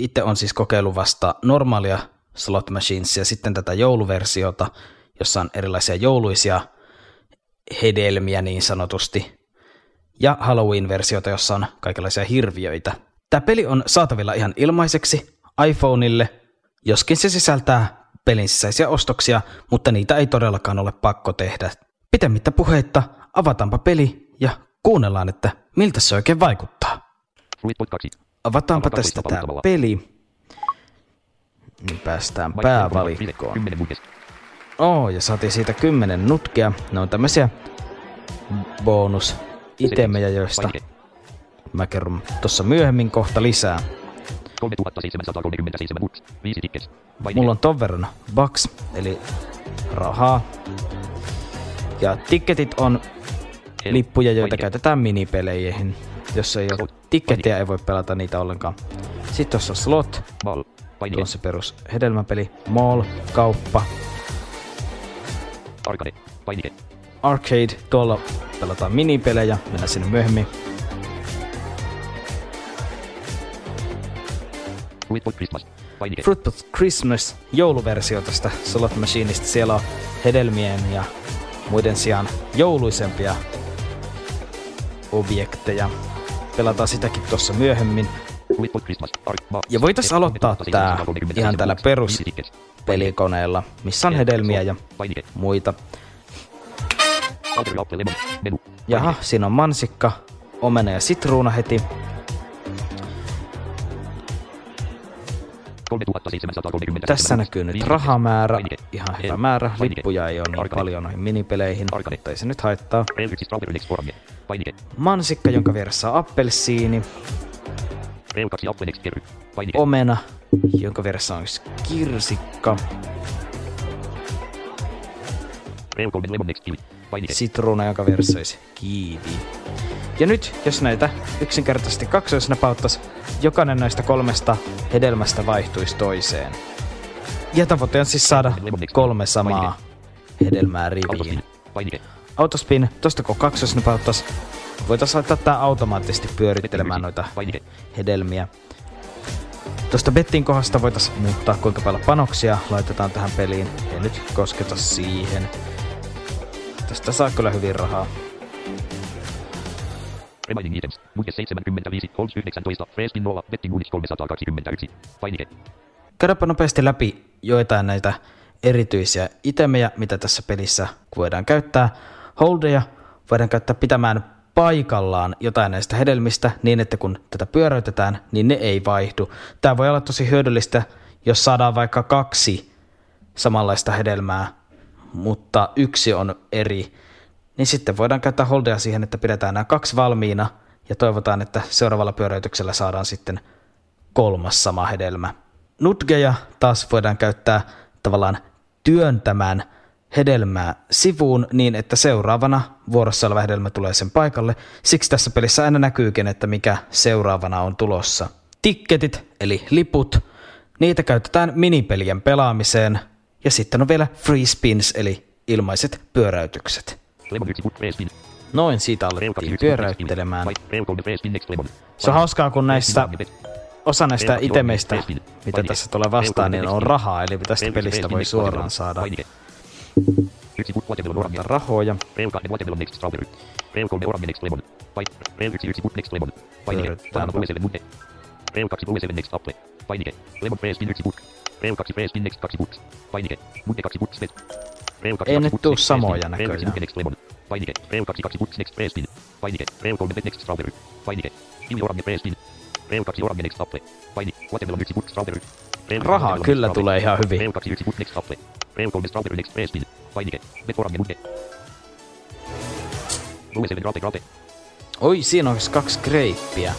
Itse on siis kokeillut vasta normaalia slot machinesia, sitten tätä jouluversiota, jossa on erilaisia jouluisia hedelmiä niin sanotusti, ja Halloween-versiota, jossa on kaikenlaisia hirviöitä. Tämä peli on saatavilla ihan ilmaiseksi iPhoneille, joskin se sisältää pelin sisäisiä ostoksia, mutta niitä ei todellakaan ole pakko tehdä. Pitemmittä puheitta, avataanpa peli ja kuunnellaan, että miltä se oikein vaikuttaa. Avataanpa tästä tämä peli. Niin päästään päävalikkoon. Oo, ja saatiin siitä kymmenen nutkea. Ne on tämmöisiä bonus itemejä, joista mä kerron tuossa myöhemmin kohta lisää. 3737 bucks. 5 tickets. Mulla on ton verran bucks, eli rahaa. Ja tikketit on lippuja, joita käytetään minipeleihin. Jos ei ole tikketiä, ei voi pelata niitä ollenkaan. Sitten tuossa on slot, tuo on se perus hedelmäpeli. Mall, kauppa, Arcade. Painike. Arcade, tuolla pelataan minipelejä, mennään sinne myöhemmin. Fruitful Christmas. Fruitful Christmas jouluversio tästä Slot Machineista. Siellä on hedelmien ja muiden sijaan jouluisempia objekteja. Pelataan sitäkin tuossa myöhemmin. Ja voitais aloittaa tää ihan tällä perus Viisi tickets. pelikoneella, missä on hedelmiä ja muita. Jaha, siinä on mansikka, omena ja sitruuna heti. 3737. Tässä näkyy nyt rahamäärä, ihan hyvä määrä. Lippuja ei ole niin paljon noihin minipeleihin, mutta ei se nyt haittaa. Rail 1 Strawberry Next Orange. Painike. Mansikka, jonka vieressä on appelsiini. Rail 2 Apple Next Kerry. Painike. Omena, jonka vieressä on kirsikka. Rail 3 Lemon Next Kiwi. Painike. Sitruuna, vieressä olisi kiivi. Ja nyt, jos näitä yksinkertaisesti kaksoisnapauttas, jokainen näistä kolmesta hedelmästä vaihtuisi toiseen. Ja tavoite on siis saada kolme samaa hedelmää riviin. Autospin. Tosta kun kaksoisnapauttas, voitaisiin laittaa tää automaattisesti pyörittelemään noita hedelmiä. Tuosta bettin kohdasta voitaisiin muuttaa kuinka paljon panoksia laitetaan tähän peliin. Ei nyt kosketa siihen. Tästä saa kyllä hyvin rahaa. Remaining items. Muke 75. Holmes 19. Freespin 0. Betting Units 321. Painike. Käydäpä nopeasti läpi joitain näitä erityisiä itemejä, mitä tässä pelissä voidaan käyttää. Holdeja voidaan käyttää pitämään paikallaan jotain näistä hedelmistä niin, että kun tätä pyöräytetään, niin ne ei vaihdu. Tämä voi olla tosi hyödyllistä, jos saadaan vaikka kaksi samanlaista hedelmää, mutta yksi on eri, niin sitten voidaan käyttää holdeja siihen, että pidetään nämä kaksi valmiina ja toivotaan, että seuraavalla pyöräytyksellä saadaan sitten kolmas sama hedelmä. Nutgeja taas voidaan käyttää tavallaan työntämään hedelmää sivuun niin, että seuraavana vuorossa oleva hedelmä tulee sen paikalle. Siksi tässä pelissä aina näkyykin, että mikä seuraavana on tulossa. Tikketit, eli liput, niitä käytetään minipelien pelaamiseen. Ja sitten on vielä free spins, eli ilmaiset pyöräytykset. Lemon 1 Book Freespin. Noin siitä Rail 2 alettiin 1 pyöräyttelemään. Rail 3 Freespin Next Lemon. Se on hauskaa, kun näissä osa näistä Rail 2 itemeistä, mitä tässä tulee vastaan, 3 niin on rahaa, eli tästä Rail 1 pelistä voi suoraan saada rahoja. Rail 2 Watermelon Next Strawberry. Rail 3 Orange Next Lemon. Pai- Rail 1 1 Book Next Lemon. Painike. Pyörittää. Banana Blue 7 Munte. Rail 2 Blue 7 Next Apple. Painike. Lemon Freespin 1 Book. Rail 2 Freespin Next 2 Books. Painike. Munte 2 Books Net. Rail 2 Ei 2 nyt tuu samoja Freespin. Rail 1 näköjään. Book Next Lemon. Painike. Rail 2 2 Books Next Freespin. Painike. Rail 3 Bet Next Strawberry. Painike. Kiwi Orange Freespin. Rail 2 Orange Next Apple. Watermelon 1 Book Strawberry. Rail 2 Rahaa kyllä tulee ihan hyvin. Rail 2 1 Book Next Apple. Rail 3 Strawberry Next Freespin. Painike. Bet Orange. Blue 7 Rape Rape. Oi, siinä olisi kaksi greippiä.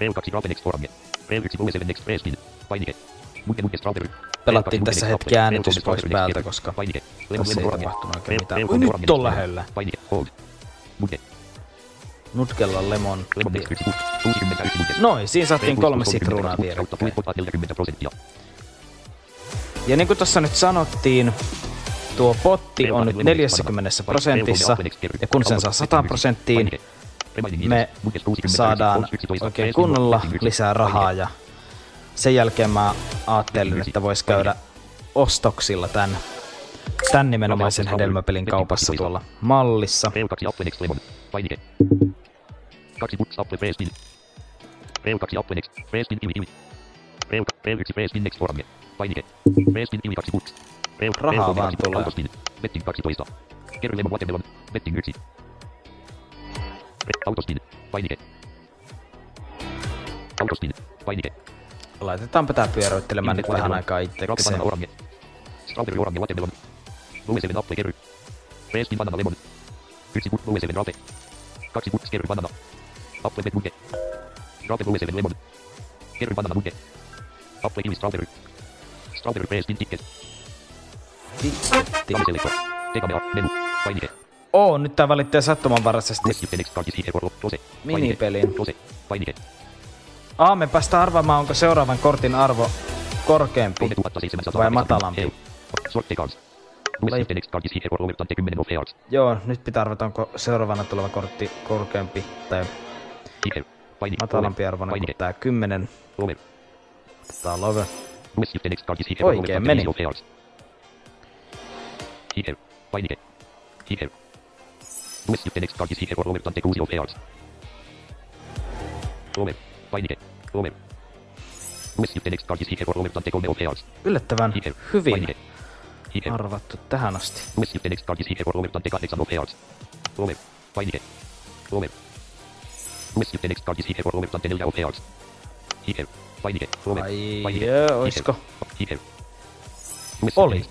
Rail 2 Rape Next Orange. Rail 1 Blue 7 Next. Painike. Pelattiin tässä hetki äänitys pois päältä, koska tässä ei tapahtunut oikein mitään. Oi, 3 nyt on lähellä. Nutkella on lemon. Lemon Next 1 Book. 61 Munte. Noin, siinä saatiin kolme 30 sitruunaa vierekkäin. Fluid 40 prosenttia. Ja niin kuin tuossa nyt sanottiin, tuo potti on nyt 40 prosentissa, ja kun sen saa 100 prosenttiin, me saadaan oikein kunnolla lisää rahaa, ja sen jälkeen mä ajattelin, että vois käydä ostoksilla tän, tän nimenomaisen hedelmäpelin kaupassa tuolla mallissa. P2 Apple Next Lemon. Painike. Kaksi Books Apple Prespin. P2 Apple Next. Prespin Imi Imi. P1 Prespin Next Orange. Painike. Prespin Imi 2 Books. P- Rahaa P3 vaan tulee. Betting 12. Kerry Lemon Watermelon. Betting 1. Pe- Autospin. Painike. Autospin. Painike. Laitetaanpa tää pyöräyttelemään nyt vähän aikaa itsekseen. Strawberry orange watermelon. Blue 7 apple kerry. Banana lemon. Yksi blue 7 rape. Kaksi put kerry banana. Apple bet munke. Blue 7 lemon. Kerry banana munke. Apple kiwi strawberry. Strawberry prespin ticket. Titti. Tame selector. Tekame art menu. Painike. Oo, nyt tää valittiin sattumanvaraisesti. Tose. Painike. Aa, me päästään arvaamaan, onko seuraavan kortin arvo korkeampi 3700. vai matalampi. Sort the cards. West Next Cartis Hit Euro Overtante 10 of hearts. Joo, nyt pitää arvata, onko seuraavana tuleva kortti korkeampi tai matalampi arvoinen kuin tää 10. Over. Tää on love. Oikein meni. 10 of hearts. Here. Painike. Here. West Next Cartis Hit Euro Overtante 6 of hearts. Over. Painike. Over. West Next Cartis Hit Euro Overtante 3 of hearts. Yllättävän hyvin arvattu tähän asti. West Next Cartis Hit Euro Overtante 8 of hearts. Over. Painike. Over. West Next Cartis Hit Euro Overtante 4 of hearts. Here. Painike. Over. Ai oisko? Oli.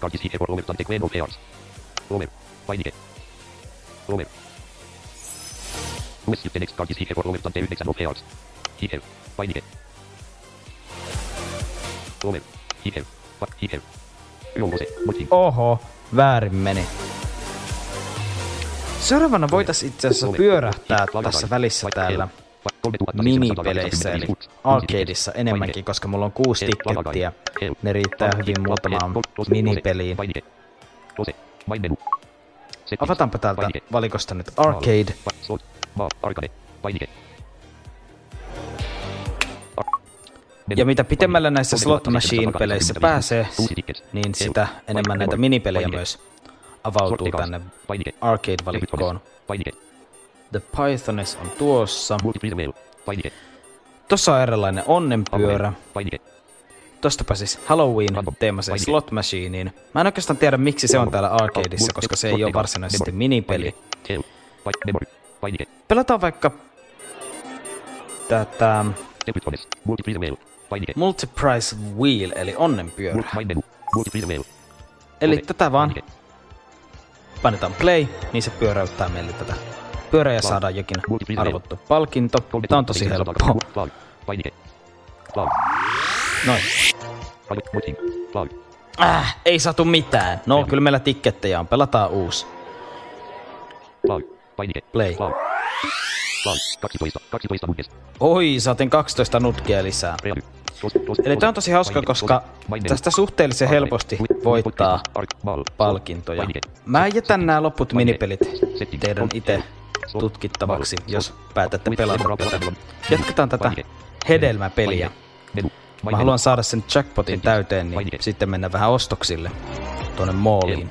10 of hearts. Over. Painike. Over. West Next Cartis Hit Euro Overtante 9 of hearts. Here. Painike. Over. Here. Pa- Here. Yolose. Motin. Oho, väärin meni. Seuraavana voitais itse asiassa pyörähtää tässä välissä täällä minipeleissä eli arcadeissa enemmänkin, koska mulla on kuusi tickettiä. Ne riittää hyvin muutamaan minipeliin. Avataanpa täältä valikosta nyt arcade. Ja mitä pitemmälle näissä slot machine-peleissä pääsee, niin sitä enemmän näitä minipelejä myös avautuu tänne arcade-valikkoon. The Pythoness on tuossa. Tossa on erilainen onnenpyörä. Tostapa siis Halloween teemaseen slot machineen. Mä en oikeastaan tiedä miksi se on täällä arcadeissa, koska se ei ole varsinaisesti minipeli. Pelataan vaikka tätä Multiprice Wheel, eli onnenpyörä. Eli tätä vaan painetaan play, niin se pyöräyttää meille tätä pyörää ja saadaan jokin arvottu palkinto. Tää on tosi helppo. Noin. Äh, ei saatu mitään. No, kyllä meillä tikkettejä on. Pelataan uusi. Play. Oi, saatiin 12 nutkia lisää. Eli tää on tosi hauska, koska tästä suhteellisen helposti voittaa palkintoja. Mä jätän nämä loput minipelit teidän itse tutkittavaksi, jos päätätte pelata. Jatketaan tätä hedelmäpeliä. Mä haluan saada sen jackpotin täyteen, niin sitten mennä vähän ostoksille tuonne mooliin.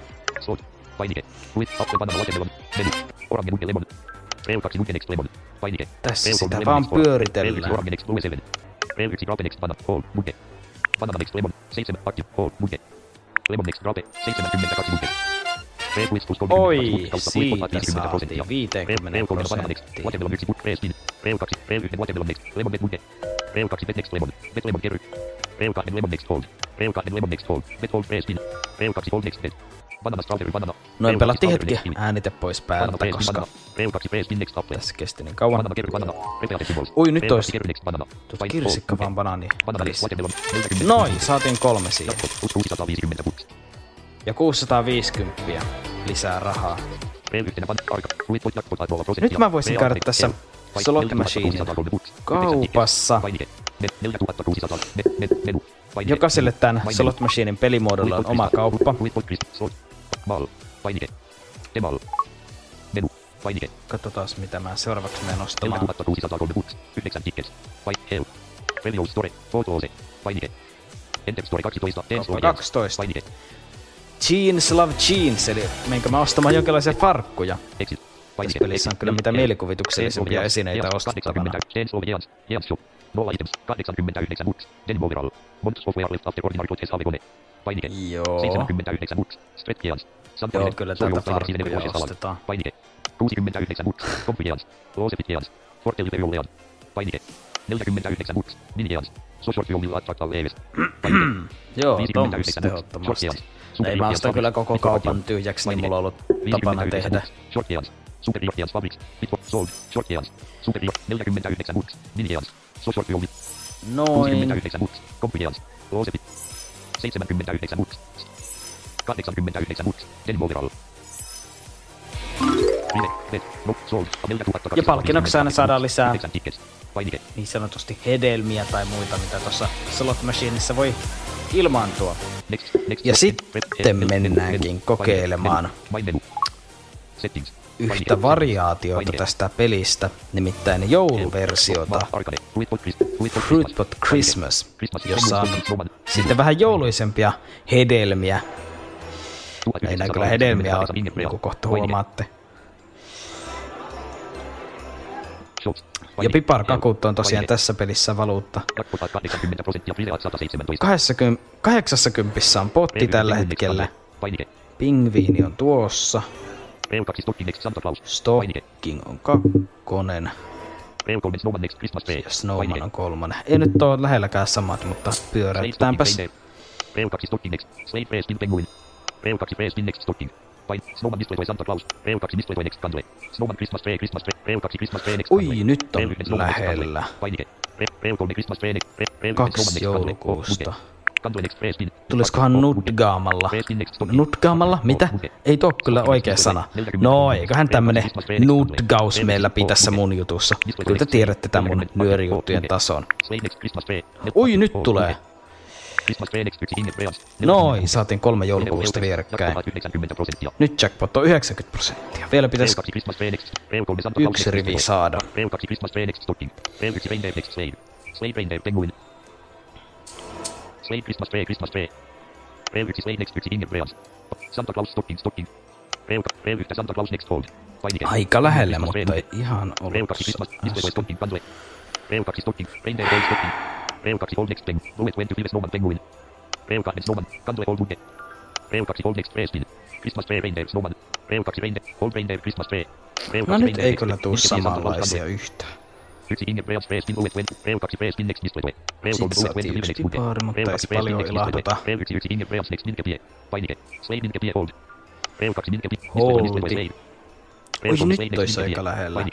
Tässä sitä vaan pyöritellään. P1 Rape Next Banana Hall Mugge. Banana Next Lemon 7 Active Hall Mugge. Lemon Next Rape 72 Mugge. P-Quiz plus 30 Oi, kautta siitä 50 saatiin prosenttia. 50 P3 Banana Next prosenttia. Watermelon 1 Put P-Spin. P2 P1 Watermelon Next Lemon Bet Mugge. P2 Bet Next Lemon Bet Lemon Kerry. P2 Lemon Next Hold. P2 Lemon Next Hold. Bet Hold P-Spin. P2 Hold Next Bet. Noin P2 pelattiin Strawberry hetki äänite pois päältä, koska Banana. P2 P-Spin Next Apple. tässä kesti niin kauan. Ui, nyt P2 olisi Kerry Next Banana. tuot Find kirsikka vaan banaani välissä. Next Watermelon. 40 Noin, saatiin kolme siihen. Plus 650 books. Ja 650 lisää rahaa. Nyt mä voisin käydä tässä slot machinen kaupassa. Jokaiselle tämän slot machinen pelimuodolla on oma kauppa. Mal. Painike. Emal. Menu. Painike. Katsotaan mitä mä seuraavaksi menen ostamaan. 4603 books. 9 tickets. Pain. Help. Radio Store. Photos. Painike. Enter Store 12. Dance Store. 12. Painike. Jeans love jeans, eli menkö mä ostamaan jonkinlaisia farkkuja. Exit. Tässä pelissä on kyllä mitä mielikuvituksellisimpia esineitä ostettavana. Nolla items. 89 books. Den overall. Months of wear left after ordinary process avegone. Painike. Joo. 79 books. Stretch Jans. Joo, kyllä täältä farkkuja ostetaan. Painike. 69 books. Confiance. Loosepit Jans. Fortel Imperial Jans. Painike. 49 books. Min Jans. Social Fuel Attractal Leves. Painike. (clears throat) Joo, 59 tommasta books. tehottomasti. Ei mä ostan kyllä koko kaupan tyhjäksi, niin mulla on ollut tapana tehdä. Short Jans. Super Jans Fabrics. Bitfo. Sold. Short Jans. Super 49 books. Min Jans. Social Fuel Noin. 69 books. Confiance. Loosepit. 79 books. 89 books. Den overall. Ja palkinnoksi aina saadaan lisää 9 tickets. Painike. niin sanotusti hedelmiä tai muita, mitä tuossa slot machineissa voi ilmaantua. Ja sitten mennäänkin kokeilemaan. Settings. Yhtä variaatiota tästä pelistä, nimittäin jouluversiota Arcade. Fruitpot Christmas. Jossa on sitten vähän jouluisempia hedelmiä. Ei nää kyllä hedelmiä ole, niin kuin kohta huomaatte. Ja piparkakut on tosiaan tässä pelissä valuutta. Jackpot 80 prosenttia. Freeat 117. 80, 80 on potti tällä hetkellä. Pingviini on tuossa. Reu 2 Stocking Next Santa Claus. Stocking on kakkonen. Reu 3 Snowman Next Christmas Tree. Ja Snowman on kolmonen. Ei nyt oo lähelläkään samat, mutta pyöräytetäänpäs. Reu 2 Stocking Next. Slave Face Spin Penguin. Reu 2 Face Spin Next Stocking. Pain. Snowman Display Toy Santa Claus. Reu 2 Display Toy Next Candle. Snowman Christmas Christmas Tree. Reu 2 Christmas Tree Next Ui, nyt on Reu 1 Snowman Next Candle. lähellä. Painike. Re- Reu 3 Christmas Tree Next. Re- Reu 1 Snowman Kaksi Next Candle. joulukuusta. Tulisikohan nutgaamalla? Nutgaamalla? Mitä? Ei tuo kyllä oikea sana. No, eiköhän tämmönen nutgaus meillä tässä mun jutussa. Kyllä te tiedätte tämän mun nyörijuttujen tason. Ui, nyt tulee. Noin, saatiin kolme joulukuusta vierekkäin. 90 prosenttia. Nyt jackpot on 90 prosenttia. Vielä pitäisi 2 Christmas Tree Next. Reu 3 Santa Claus yksi rivi saada. Penguin. Slave Christmas Tree Christmas Tree. 1 Slave Next 1 Inget Reals. Santa Claus Stocking Stocking. Reu, Reu 1 Santa Claus Next Fold. Painike. Aika lähellä, mutta ei ihan ollut 2 Christmas Display. Stocking Candle. Reu 2 Stocking. Reindeer Gold Stocking. Reu 2 Fold Next Pen. Bullet 25 Snowman Penguin. Reu 2 Snowman. Candle Old Bunke. Reu 2 Fold Next Tree. Christmas Tree Reindeer. Reu 2 Reindeer. Old Reindeer Christmas Tree. Reu 2 No nyt ei kyllä tuu samanlaisia yhtään. Yksi Inget Reals Tree Spin Bullet 20. Reu 2 Tree Spin Next Display. Reu 3 Sitten Bullet saatiin 25 yksi Next Reu ei 2 se Tree Spin Next Display. Reu 1 1 Inget Reals Next Minke Pie. Painike. Slave Minke Pie Old. Reu 2 Minke Pie. Display Slave. Reu Oi, 3 nyt Slave Next tois Minke aika lähellä.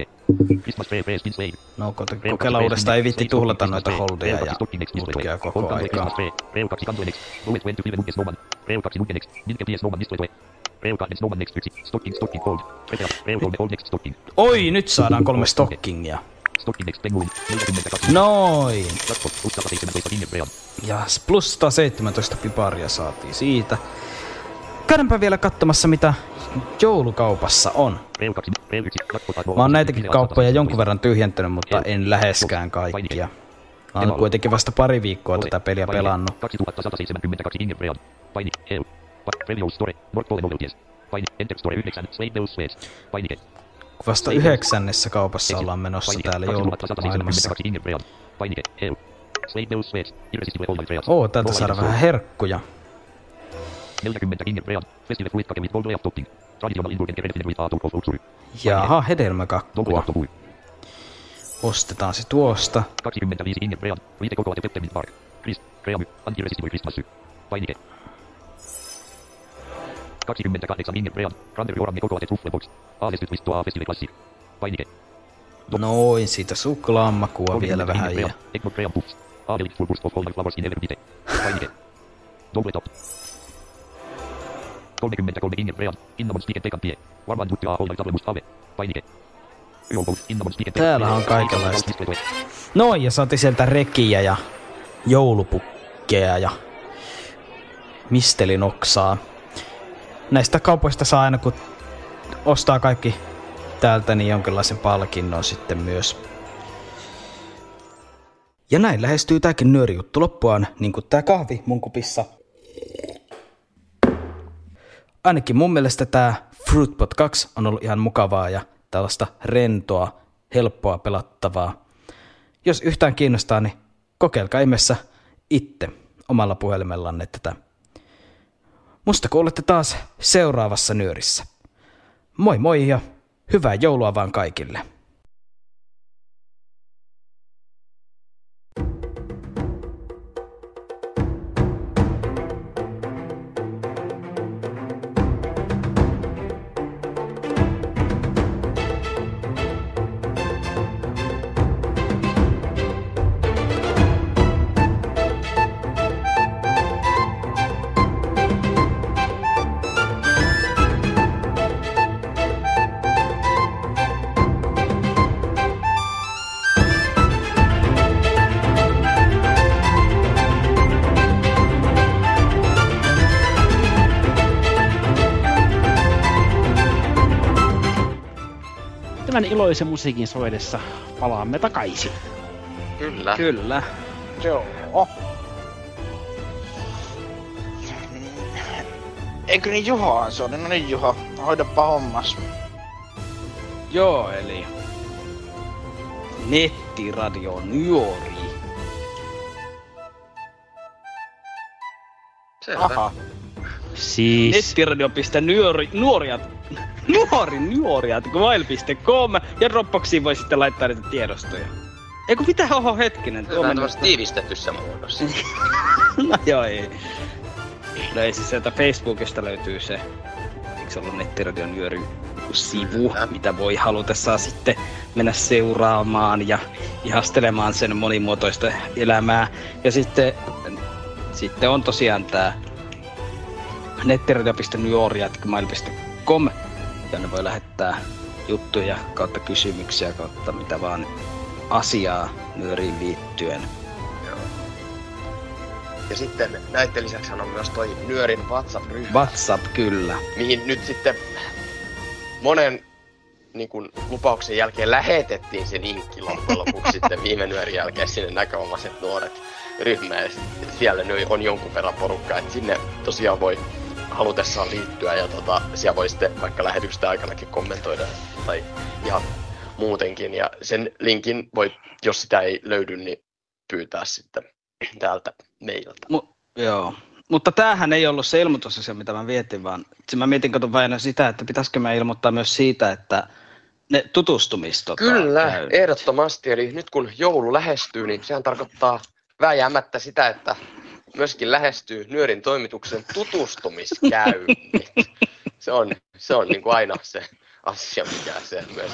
No kokeilla 2 uudestaan, ei vitti tuhlata noita holdeja ja 2 Stocking Next Display. mutkia Hold koko aikaa. Christmas Tree. Reu 2 Candle Next. Bullet 20 Bunke Snowman. Reu 2 Bunke Next. Minke Pie Snowman Display. Reu 2 Snowman Next 1. Stocking Stocking Hold. Reu 3 Hold Next Stocking. Oi, nyt saadaan kolme stockingia. Stocking Next Penguin. 42. Noin. Jackpot. Plus 117 Inget Reals. Ja plus 117 piparia saatiin siitä. Käydäänpä vielä katsomassa, mitä joulukaupassa on. Reu 2. Reu 1. Jackpot. Mä oon näitäkin kauppoja jonkun verran tyhjentänyt, mutta en läheskään kaikkia. Mä oon kuitenkin vasta pari viikkoa tätä peliä pelannut. 2172 Inget Reals. Paini. Help. Radio Store. North Pole Novelties. Paini. Enter Store 9. Slave Bells Sweats. Painike. Vasta yhdeksännessä kaupassa ollaan menossa täällä joulumaailmassa. Oo, täältä saada vähän herkkuja. 40 Inget Reals. Festival Fruit Cake with Gold Layout Topping. Traditional Indulgent Benefit with Art of Luxury. Jaha, hedelmäkakkua. Ostetaan se tuosta. 25 Inget Reals. Viite Cocoa de Peppermint Bark. Chris. Christmas. Painike. 28 Inget Reals. Cranberry Orange Cocoa de Truffle Box. Aalestyt Vistoa Festival Classic. Painike. Noin, siitä suklaamakua vielä vähän ja... Full Burst of All My Flowers in Every Bite. Painike. Double Top. 33 Inget Reals. Innamon Spiken Pekan Pie. Varmaan Tuttia All Ave. Painike. Täällä on kaikenlaista. Noin, ja saatiin sieltä rekiä ja joulupukkeja ja mistelin oksaa. Näistä kaupoista saa aina kun ostaa kaikki täältä, niin jonkinlaisen palkinnon sitten myös. Ja näin lähestyy tääkin nyörijuttu loppuaan, niin kuin tää kahvi mun kupissa. Ainakin mun mielestä tää Fruitpot 2 on ollut ihan mukavaa ja tällaista rentoa, helppoa pelattavaa. Jos yhtään kiinnostaa, niin kokeilkaa ihmeessä itse omalla puhelimellanne tätä. Musta kuulette taas seuraavassa nyörissä. Moi moi ja hyvää joulua vaan kaikille. Iloisen musiikin soidessa palaamme takaisin. Kyllä. Kyllä. Joo. Eikö niin Juha se oli? No niin Juha, hoidapa hommas. Joo, eli nettiradio Nuori. Selvä. Aha. Siis... Nettiradio.nuori, nuoriat, nuori, nuoriat, mail.com ja Dropboxiin voi sitten laittaa niitä tiedostoja. Eikö mitä, oho hetkinen. Se on tämmössä tiivistetyssä muodossa. (laughs) no joo, ei. No ei siis sieltä Facebookista löytyy se, eikö se ollut nettiradion nyöry sivu, mitä voi halutessaan sitten mennä seuraamaan ja ihastelemaan sen monimuotoista elämää. Ja sitten, sitten on tosiaan tää nettiradio.nuoriat.com, jonne voi lähettää juttuja kautta kysymyksiä kautta mitä vaan asiaa nyöriin liittyen. Ja sitten näiden lisäksi on myös toi Nyörin WhatsApp-ryhmä, WhatsApp kyllä. mihin nyt sitten monen niin kun, lupauksen jälkeen lähetettiin se linkki loppujen lopuksi (laughs) sitten viime nyörin jälkeen sinne näköomaiset nuoret ryhmään. Ja siellä on jonkun verran porukkaa, että sinne tosiaan voi halutessaan liittyä ja tota, siellä voi sitten vaikka lähetyksestä aikanakin kommentoida tai ihan muutenkin. Ja sen linkin voi, jos sitä ei löydy, niin pyytää sitten täältä meiltä. Mu- joo. Mutta tämähän ei ollut se ilmoitusasia, mitä mä mietin, vaan mä mietin kato vain sitä, että pitäisikö mä ilmoittaa myös siitä, että ne tutustumis tota, Kyllä, käy. ehdottomasti. Eli nyt kun joulu lähestyy, niin sehän tarkoittaa vääjäämättä sitä, että myöskin lähestyy Nyörin toimituksen tutustumiskäynnit. Se on, se on niin kuin aina se asia, mikä se myös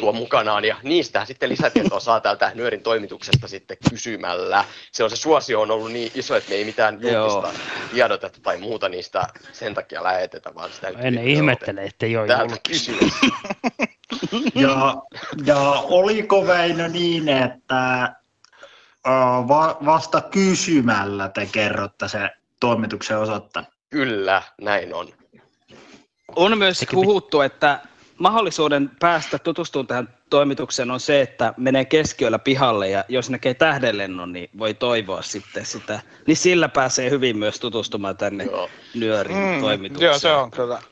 tuo mukanaan. Ja niistä sitten lisätietoa saa täältä Nyörin toimituksesta sitten kysymällä. Se on se suosio on ollut niin iso, että me ei mitään julkista tiedotetta tai muuta niistä sen takia lähetetä, vaan sitä En ihmettele, ettei ole täältä kysyä. Ja, ja oliko Väinö niin, että va, vasta kysymällä te kerrotte se toimituksen osoitteen? Kyllä, näin on. On myös Sekin huhuttu, että mahdollisuuden päästä tutustumaan tähän toimitukseen on se, että menee keskiöllä pihalle ja jos näkee tähdenlennon, niin voi toivoa sitten sitä. Niin sillä pääsee hyvin myös tutustumaan tänne Joo. Nyörin Mm, toimitukseen. joo, se on kyllä.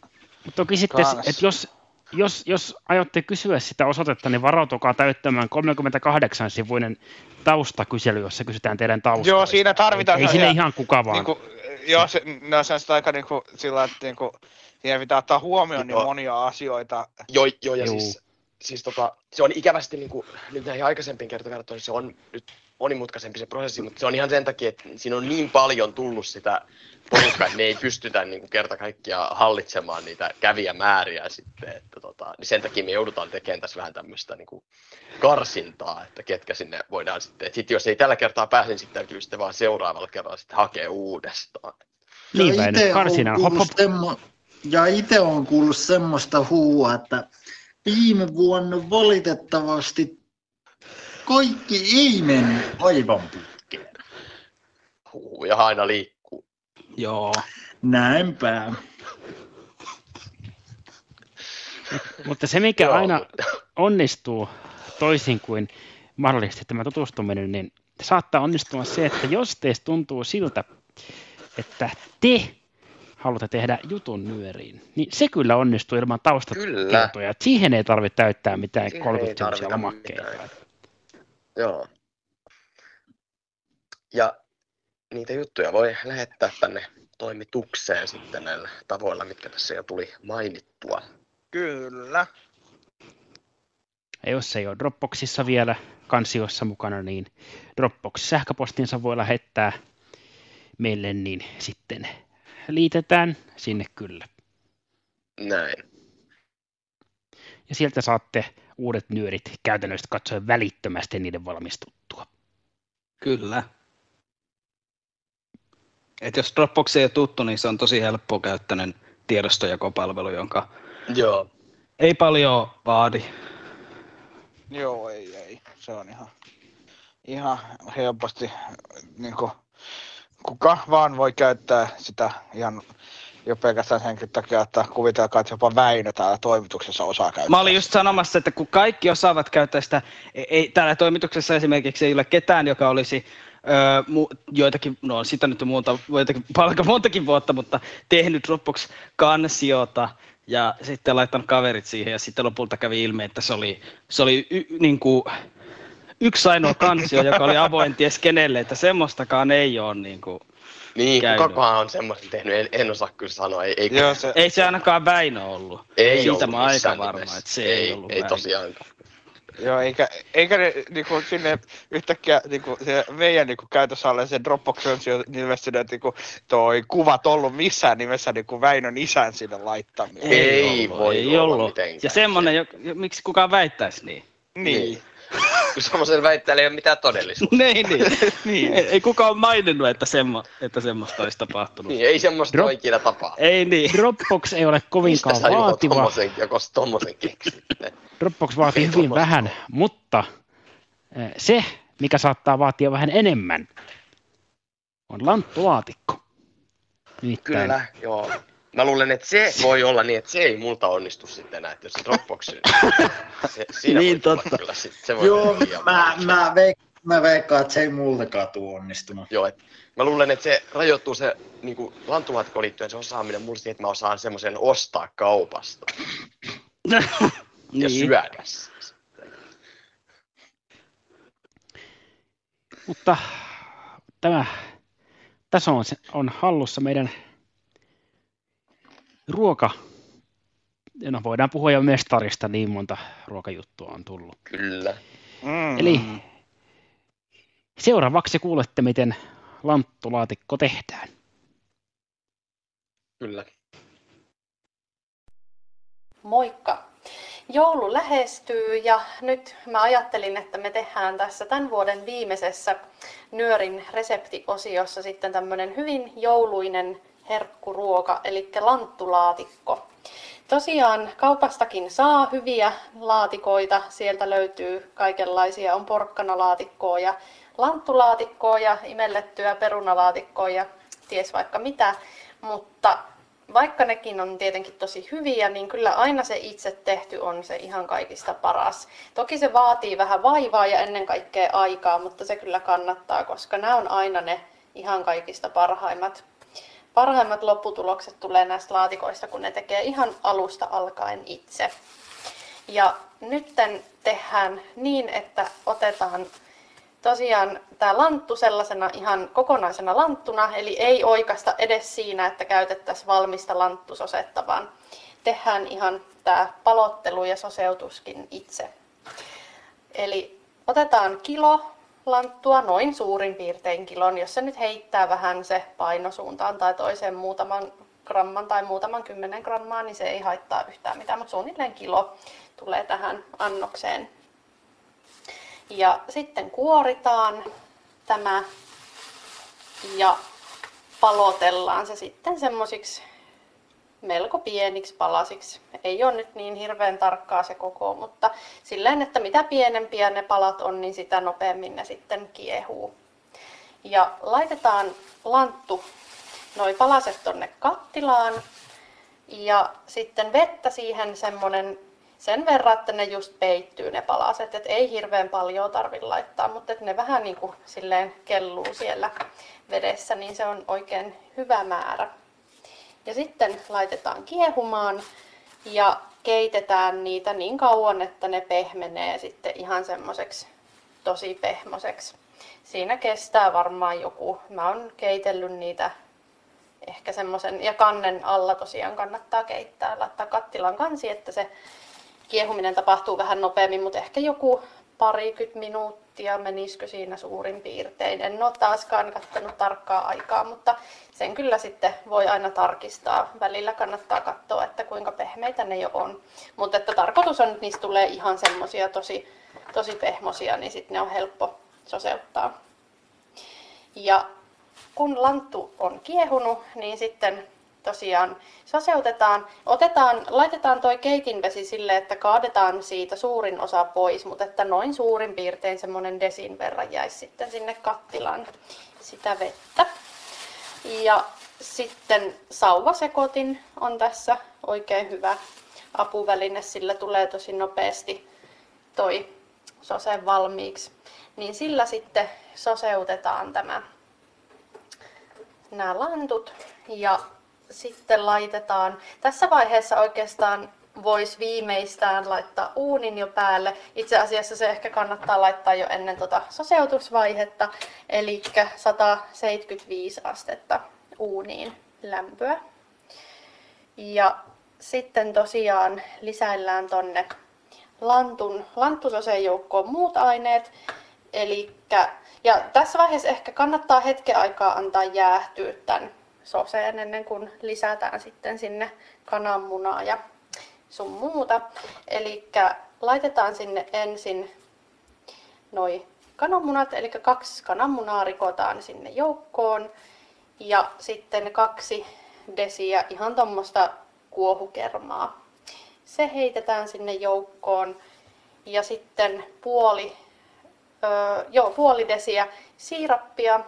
Mutta toki sitten, että jos, jos, jos aiotte kysyä sitä osoitetta, niin varautukaa täyttämään 38-sivuinen taustakysely, jossa kysytään teidän taustaa. Joo, siinä tarvitaan Ei sinne sellaisia- ihan kuka vaan. Niinku, joo, se, no se on sitä aika niinku sillä, että niinku, siinä pitää ottaa huomioon niin Joo. monia asioita. Joo, joo ja Juu. siis, siis tota, se on ikävästi niin kuin, nyt näihin aikaisempiin kertovertoihin, se on nyt monimutkaisempi se prosessi, mutta se on ihan sen takia, että siinä on niin paljon tullut sitä porukkaa, että me ei pystytä niin kuin kerta kaikkiaan hallitsemaan niitä kävijämääriä sitten, että tota, niin sen takia me joudutaan tekemään tässä vähän tämmöistä niin kuin karsintaa, että ketkä sinne voidaan sitten, että sit jos ei tällä kertaa pääse, niin sitten täytyy sitten vaan seuraavalla kerralla sitten hakea uudestaan. Niin ja karsina, hop, hop. semmo- ja itse on kuullut semmoista huua, että viime vuonna valitettavasti kaikki ei mennyt aivan putkeen. Huuja aina liikkuu. Joo. Näinpä. Mutta se, mikä Joo, aina onnistuu toisin kuin mahdollisesti tämä tutustuminen, niin saattaa onnistua se, että jos teistä tuntuu siltä, että te haluatte tehdä jutun nyöriin, niin se kyllä onnistuu ilman taustatietoja. Et Siihen ei tarvitse täyttää mitään Siihen ei 30 semmoisia tarvita lomakkeita. Joo. Ja niitä juttuja voi lähettää tänne toimitukseen sitten näillä tavoilla, mitkä tässä jo tuli mainittua. Kyllä. Ja jos se ei ole Dropboxissa vielä kansiossa mukana, niin Dropbox-sähköpostinsa voi lähettää meille, niin sitten liitetään sinne kyllä. Näin. Ja sieltä saatte uudet nyörit käytännössä katsoen välittömästi niiden valmistuttua. Kyllä. Et jos Dropbox ei ole tuttu, niin se on tosi helppo käyttäinen tiedostojakopalvelu, jonka Joo. ei paljon vaadi. Joo, ei, ei. Se on ihan, ihan helposti, niin kuin, kuka vaan voi käyttää sitä ihan jo pelkästään senkin takia, että kuvitelkaa, että jopa Väinö täällä toimituksessa osaa käyttää. Mä olin just sanomassa, että kun kaikki osaavat käyttää sitä, ei, ei, täällä toimituksessa esimerkiksi ei ole ketään, joka olisi öö, mu, joitakin, no sitä nyt jo muuta, joitakin, paljon montakin vuotta, mutta tehnyt Dropbox-kansiota ja sitten laittanut kaverit siihen ja sitten lopulta kävi ilmi, että se oli, se oli y, niin kuin, yksi ainoa kansio, joka oli avoin ties kenelle, että semmoistakaan ei ole niin kuin, Niin, käynyt. on semmoista tehnyt, en, en osaa kyllä sanoa. Ei, ei, Joo, se, Ei se ainakaan Väinö ollut. ei Siitä ollut mä aika varma, että se ei, ei ollut Ei Väinö. tosiaankaan. Joo, eikä, eikä ne niinku, sinne yhtäkkiä niinku, se meidän niinku, käytössä ollen se Dropbox on ilmestynyt niinku, toi kuvat ollut missään nimessä niinku Väinön isän sinne laittamia. Ei voi ei olla ollut. mitenkään. Ja semmonen, jo, jo- miksi kukaan väittäisi niin? Niin. Kun semmoisella väitteellä ei ole mitään todellisuutta. (laughs) niin, niin. (laughs) Niin. Ei, ei kukaan ole maininnut, että, semmo, että semmoista olisi tapahtunut. Niin, ei semmoista Drop- ikinä tapaa. Ei niin. Dropbox ei ole Mistä kovinkaan Juho vaativa. tommosen, joko tommosen keksitte? Dropbox vaatii Ei hyvin tommosta vähän, mutta eh, se, mikä saattaa vaatia vähän enemmän, on lanttulaatikko. Nimittäin Kyllä, joo. Mä luulen, että se voi olla niin, että se ei multa onnistu sitten enää, että jos se Dropbox (laughs) se, siinä Niin, totta. Kyllä, sit, se voi Joo, mä, mä, veik, mä veikkaan, että se ei multakaan tuu onnistunut. Joo, et mä luulen, että se rajoittuu se niin lantulaatikkoon liittyen se osaaminen mulle siihen, että mä osaan semmoisen ostaa kaupasta (laughs) ja niin. syödä sen. Mutta tämä, tässä on, on hallussa meidän ruoka, no voidaan puhua jo mestarista, niin monta ruokajuttua on tullut. Kyllä. Mm. Eli seuraavaksi kuulette, miten lanttulaatikko tehdään. Kyllä. Moikka! Joulu lähestyy ja nyt mä ajattelin, että me tehdään tässä tämän vuoden viimeisessä Nyörin reseptiosiossa sitten tämmöinen hyvin jouluinen herkkuruoka, eli lanttulaatikko. Tosiaan kaupastakin saa hyviä laatikoita, sieltä löytyy kaikenlaisia, on porkkanalaatikkoa ja lanttulaatikkoa ja imellettyä perunalaatikkoa ja ties vaikka mitä, mutta vaikka nekin on tietenkin tosi hyviä, niin kyllä aina se itse tehty on se ihan kaikista paras. Toki se vaatii vähän vaivaa ja ennen kaikkea aikaa, mutta se kyllä kannattaa, koska nämä on aina ne ihan kaikista parhaimmat. Parhaimmat lopputulokset tulee näistä laatikoista, kun ne tekee ihan alusta alkaen itse. Ja nytten tehdään niin, että otetaan tosiaan tämä lanttu sellaisena ihan kokonaisena lanttuna, eli ei oikasta edes siinä, että käytettäisiin valmista lanttusosetta, vaan tehdään ihan tämä palottelu ja soseutuskin itse. Eli otetaan kilo lanttua, noin suurin piirtein kilon, jos se nyt heittää vähän se painosuuntaan tai toiseen muutaman gramman tai muutaman kymmenen grammaa, niin se ei haittaa yhtään mitään, mutta suunnilleen kilo tulee tähän annokseen. Ja sitten kuoritaan tämä ja palotellaan se sitten semmoisiksi melko pieniksi palasiksi. Ei ole nyt niin hirveän tarkkaa se koko, mutta silleen, että mitä pienempiä ne palat on, niin sitä nopeammin ne sitten kiehuu. Ja laitetaan lanttu, noi palaset tonne kattilaan ja sitten vettä siihen semmonen sen verran, että ne just peittyy ne palaset, että ei hirveän paljon tarvitse laittaa, mutta ne vähän niin kuin silleen kelluu siellä vedessä, niin se on oikein hyvä määrä. Ja sitten laitetaan kiehumaan ja keitetään niitä niin kauan, että ne pehmenee sitten ihan semmoiseksi tosi pehmoseksi. Siinä kestää varmaan joku, mä oon keitellyt niitä ehkä semmoisen, ja kannen alla tosiaan kannattaa keittää, laittaa kattilan kansi, että se kiehuminen tapahtuu vähän nopeammin, mutta ehkä joku parikymmentä minuuttia menisikö siinä suurin piirtein. En ole taaskaan kattanut tarkkaa aikaa, mutta sen kyllä sitten voi aina tarkistaa. Välillä kannattaa katsoa, että kuinka pehmeitä ne jo on. Mutta että tarkoitus on, että niistä tulee ihan semmoisia tosi, tosi pehmosia, niin sitten ne on helppo soseuttaa. Ja kun lanttu on kiehunut, niin sitten tosiaan saseutetaan. Otetaan, laitetaan toi keitinvesi sille, että kaadetaan siitä suurin osa pois, mutta että noin suurin piirtein semmoinen desin verran jäisi sitten sinne kattilaan sitä vettä. Ja sitten sauvasekotin on tässä oikein hyvä apuväline, sillä tulee tosi nopeasti toi sose valmiiksi. Niin sillä sitten soseutetaan tämä nämä lantut ja sitten laitetaan, tässä vaiheessa oikeastaan voisi viimeistään laittaa uunin jo päälle. Itse asiassa se ehkä kannattaa laittaa jo ennen tuota soseutusvaihetta, eli 175 astetta uuniin lämpöä. Ja sitten tosiaan lisäillään tonne lantun, lanttusoseen joukkoon muut aineet. Eli ja tässä vaiheessa ehkä kannattaa hetken aikaa antaa jäähtyä tämän soseen ennen kuin lisätään sitten sinne kananmunaa ja sun muuta. Eli laitetaan sinne ensin noi kananmunat, eli kaksi kananmunaa rikotaan sinne joukkoon ja sitten kaksi desiä ihan tuommoista kuohukermaa. Se heitetään sinne joukkoon ja sitten puoli, öö, joo, puoli desiä siirappia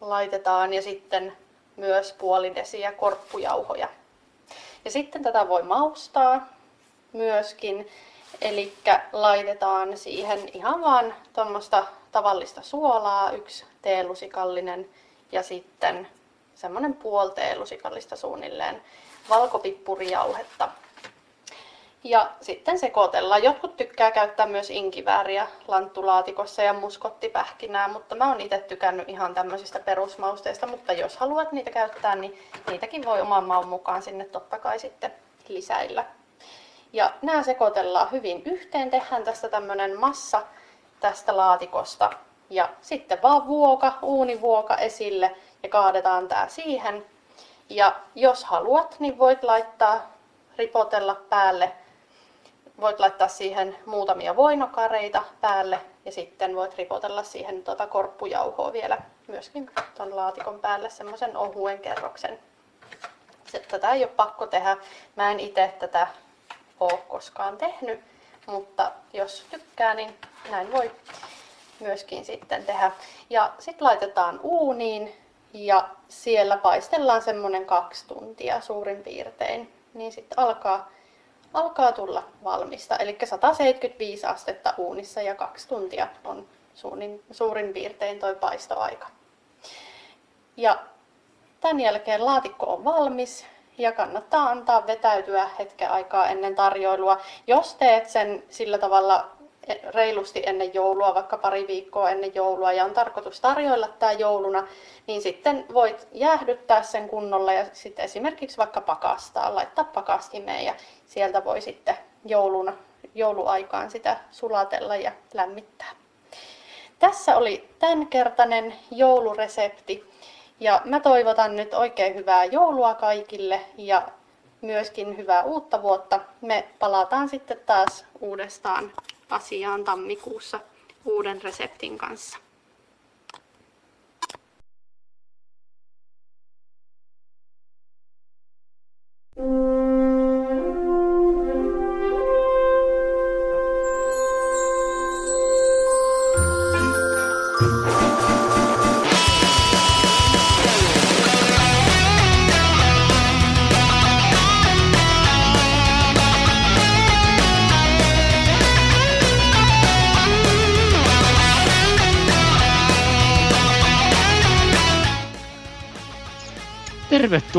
laitetaan ja sitten myös puoli desiä korppujauhoja. Ja sitten tätä voi maustaa myöskin, eli laitetaan siihen ihan vaan tuommoista tavallista suolaa, yksi teelusikallinen ja sitten semmoinen puoli teelusikallista suunnilleen valkopippurijauhetta ja sitten sekoitellaan. Jotkut tykkää käyttää myös inkivääriä lanttulaatikossa ja muskottipähkinää, mutta mä oon itse tykännyt ihan tämmöisistä perusmausteista, mutta jos haluat niitä käyttää, niin niitäkin voi oman maun mukaan sinne totta kai sitten lisäillä. Ja nämä sekoitellaan hyvin yhteen, tehdään tästä tämmönen massa tästä laatikosta ja sitten vaan vuoka, uunivuoka esille ja kaadetaan tää siihen. Ja jos haluat, niin voit laittaa ripotella päälle voit laittaa siihen muutamia voinokareita päälle ja sitten voit ripotella siihen tuota korppujauhoa vielä myöskin tuon laatikon päälle semmoisen ohuen kerroksen. Tätä ei ole pakko tehdä. Mä en itse tätä ole koskaan tehnyt, mutta jos tykkää, niin näin voi myöskin sitten tehdä. Ja sitten laitetaan uuniin ja siellä paistellaan semmoinen kaksi tuntia suurin piirtein. Niin sitten alkaa alkaa tulla valmista. Eli 175 astetta uunissa ja kaksi tuntia on suurin, suurin piirtein toi paistoaika. Ja tämän jälkeen laatikko on valmis ja kannattaa antaa vetäytyä hetken aikaa ennen tarjoilua. Jos teet sen sillä tavalla reilusti ennen joulua, vaikka pari viikkoa ennen joulua ja on tarkoitus tarjoilla tämä jouluna, niin sitten voit jäähdyttää sen kunnolla ja sitten esimerkiksi vaikka pakastaa, laittaa pakastimeen ja sieltä voi sitten jouluna, jouluaikaan sitä sulatella ja lämmittää. Tässä oli tämänkertainen jouluresepti ja mä toivotan nyt oikein hyvää joulua kaikille ja myöskin hyvää uutta vuotta. Me palataan sitten taas uudestaan asiaan tammikuussa uuden reseptin kanssa.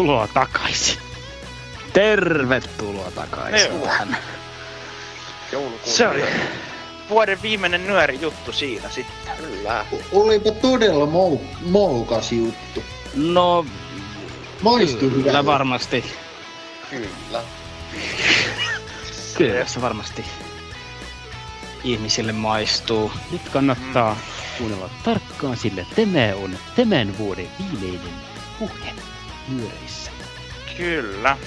Tervetuloa takaisin. Tervetuloa takaisin Joo. tähän. Joulukuun Se oli vuoden viimeinen nyöri juttu siinä sitten. Kyllä. Olipa todella mou, moukas juttu. No, Maistui kyllä hyvältä. varmasti. Kyllä. Kyllä se varmasti ihmisille maistuu. Nyt kannattaa kuunnella tarkkaan, sillä tämä on tämän vuoden viimeinen puhe nyöreissä. Kyllä.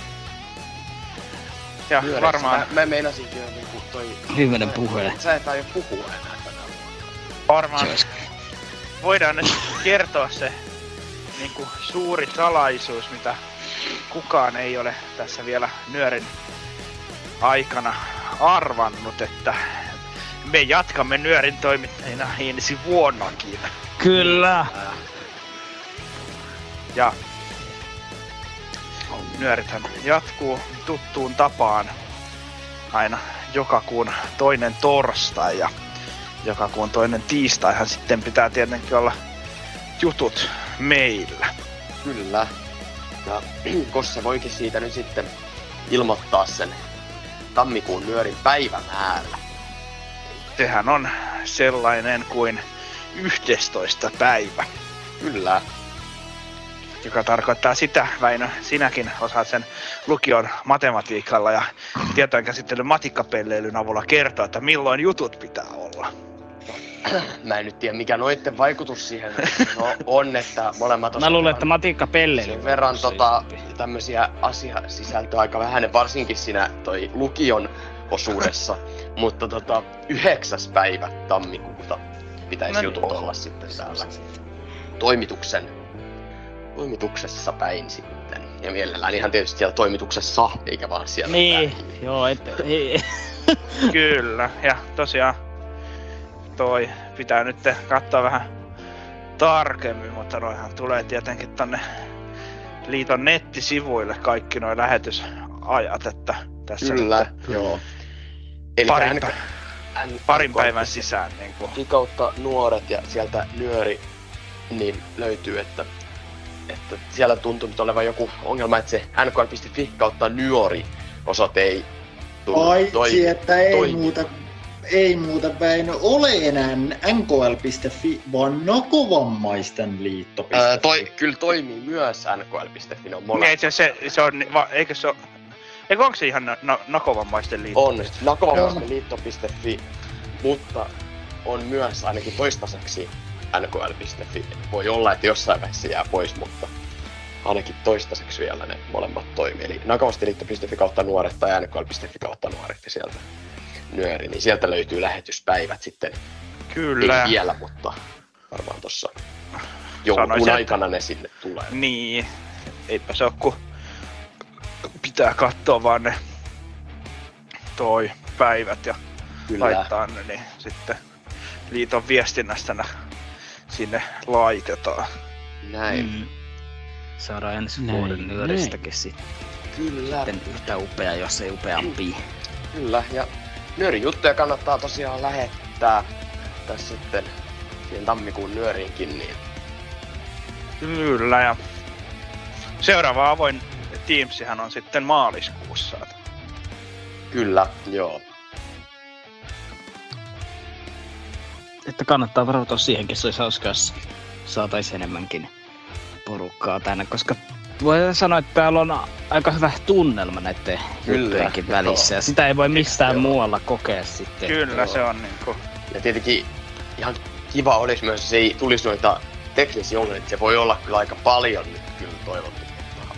Ja Nyöreissä. varmaan, Mä, mä meinasinkin jo niinku toi... Viimeinen puhe. Sä et aio puhua enää tänä vuonna. varmaan Se olisi voidaan nyt kertoa se niin kuin suuri salaisuus, mitä kukaan ei ole tässä vielä nyörin aikana arvannut, että me jatkamme nyörin toimittajina ensi vuonnakin. Kyllä. Ja nyörithän jatkuu tuttuun tapaan aina joka kuun toinen torstai ja joka kuun toinen tiistaihan sitten pitää tietenkin olla jutut meillä. Kyllä. Ja (clears throat) Kosse voikin siitä nyt sitten ilmoittaa sen tammikuun nyörin päivämäärä. Sehän on sellainen kuin 11. päivä, Kyllä. Joka tarkoittaa sitä, Väinö, sinäkin osaat sen lukion matematiikalla ja tietojenkäsittelyn matikkapelleilyn avulla kertoa, että milloin jutut pitää olla. (clears throat) Mä en nyt tiedä mikä noitten vaikutus siihen (laughs) no, on, että molemmat Mä luulen, että Matikka Pelle. sen verran tota, tämmöisiä asiasisältöä aika vähän, varsinkin siinä toi lukion osuudessa. (laughs) Mutta tota, yhdeksäs päivä tammikuuta pitäisi No jutut niin. olla sitten täällä toimituksen, toimituksessa päin sitten. Ja mielellään ihan tietysti siellä toimituksessa, eikä vaan siellä Niin, päin. joo, et, ei, (laughs) Kyllä, ja tosiaan toi pitää nyt katsoa vähän tarkemmin, mutta noihan tulee tietenkin tonne liiton nettisivuille kaikki nuo lähetysajat, että tässä Kyllä, nyt joo. Eli parin, hän- pä- parin hän- päivän sisään niin kuin, nuoret ja sieltä nyöri niin löytyy, että, että siellä tuntuu nyt olevan joku ongelma, että se nkl.fi kautta nyori osoite ei toi- että ei toimivan. muuta, ei muuta Väinö ole enää nkl.fi, vaan nakovammaisten liitto. Ää, toi, kyllä toimii myös nkl.fi, ne on niin, molemmat. se, se, se on, va, eikö se ole, eikö onko se ihan na, na, nakovammaisten liitto? On nakovammaisten liitto.fi, mutta on myös ainakin toistaiseksi nkl.fi. Voi olla, että jossain vaiheessa jää pois, mutta ainakin toistaiseksi vielä ne molemmat toimii. Eli nakavastiliitto.fi kautta nuoret tai nkl.fi kautta nuoret ja sieltä nyöri, niin sieltä löytyy lähetyspäivät sitten. Kyllä. Ei vielä, mutta varmaan tuossa joulukuun Sanoisin, että- aikana ne sinne tulee. Niin, eipä se ole kun pitää katsoa vaan ne toi päivät ja Kyllä. laittaa ne, niin sitten liiton viestinnästä ne sinne laitetaan. Näin. Mm. Saadaan ensi Näin, vuoden nyöristäkin sitten, Kyllä. sitten yhtä upea, jos ei upeampi. Kyllä, ja nyörin juttuja kannattaa tosiaan lähettää tässä sitten siihen tammikuun nyöriinkin, niin Kyllä, ja seuraava avoin Teamsihän on sitten maaliskuussa. kyllä, joo. Että kannattaa varautua siihenkin, se olisi hauska, jos saataisiin enemmänkin porukkaa tänne, koska voi sanoa, että täällä on aika hyvä tunnelma näiden Kyllä, juttujenkin joo. välissä, ja sitä ei voi missään Joo. muualla kokea sitten. Kyllä se on niinku, Ja tietenkin ihan kiva olisi myös, jos ei tulisi noita teknisiä ongelmia, että se voi olla kyllä aika paljon nyt kyllä toivottu.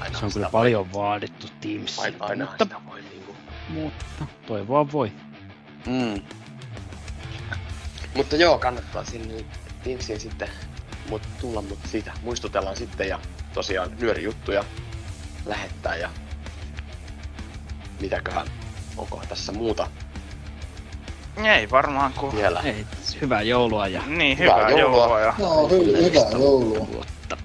aina Se on kyllä voi- paljon vaadittu Teams. Aina, aina mutta, sitä voi niinku. mutta toivoa voi. Mm. Mutta joo, kannattaa sinne Teamsiin sitten mut tulla, mutta siitä muistutellaan sitten ja tosiaan nyörijuttuja lähettää ja mitäköhän, onko tässä muuta ei varmaan kun... vielä. Ei, hyvää joulua ja Niin, Hyvää hyvää, joulua. joulua. ja No, hy- hyvää joulua. vuotta.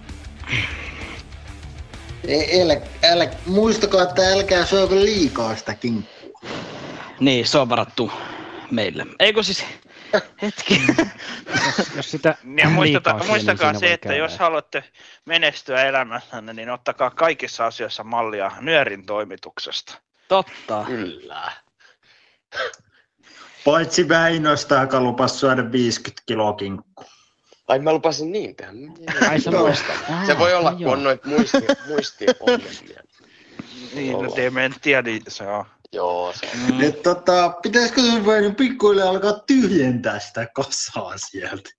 Ei, älä, älä, muistakaa, että älkää syökö liikaa sitä kinkkua. Niin, se on varattu meille. Eikö siis, Hetki. jos, jos sitä (laughs) Ja muistata, liikaa syö, muistakaa niin se, että käydä. jos haluatte menestyä elämässänne, niin ottakaa kaikissa asioissa mallia nyörin toimituksesta. Totta. Kyllä. Paitsi Väinöstä, joka lupasi syödä 50 kiloa kinkku. Ai mä lupasin niin tehdä. Ai sä muistat. Se voi olla, kun on joo. noita muisti, muistiongelmia. Niin, no dementia, niin se on. Joo, se Mm. Et tota, pitäisikö se Väinö pikkuhiljaa alkaa tyhjentää sitä kasaa sieltä?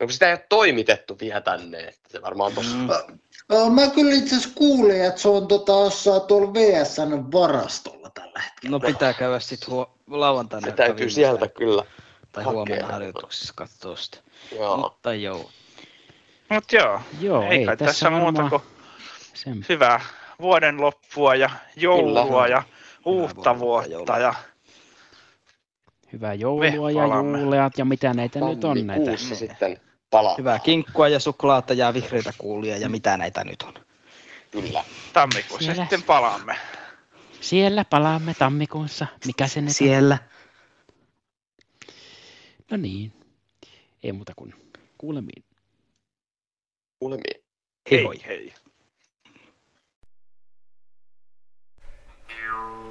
No kun sitä ei ole toimitettu vielä tänne, että se varmaan tossa... Mm. Mä kyllä itse asiassa kuulin, että se on tota, jossain tuolla VSN varastolla tällä hetkellä. No pitää käydä sit huo- lauantaina. Se täytyy sieltä kyllä. Tai hakea. huomenna harjoituksissa katsoa sitä. Joo. Mutta joo. Mut joo, Joo, ei ei kai tässä tässä muuta kuin sen hyvää vuoden loppua ja joulua Kyllä. ja uutta vuotta joulua. ja hyvää joulua ja juuleat ja mitä näitä nyt on näitä. Tammikuussa sitten palaa. Hyvää kinkkua ja suklaata ja vihreitä kuulia ja mitä näitä nyt on. Kyllä. tammikuussa Siellä. sitten palaamme. Siellä palaamme tammikuussa. Mikä se nyt on? Siellä. No niin. Ei muuta kuin kuulemiin. Kuulemiin. Hei hei. you.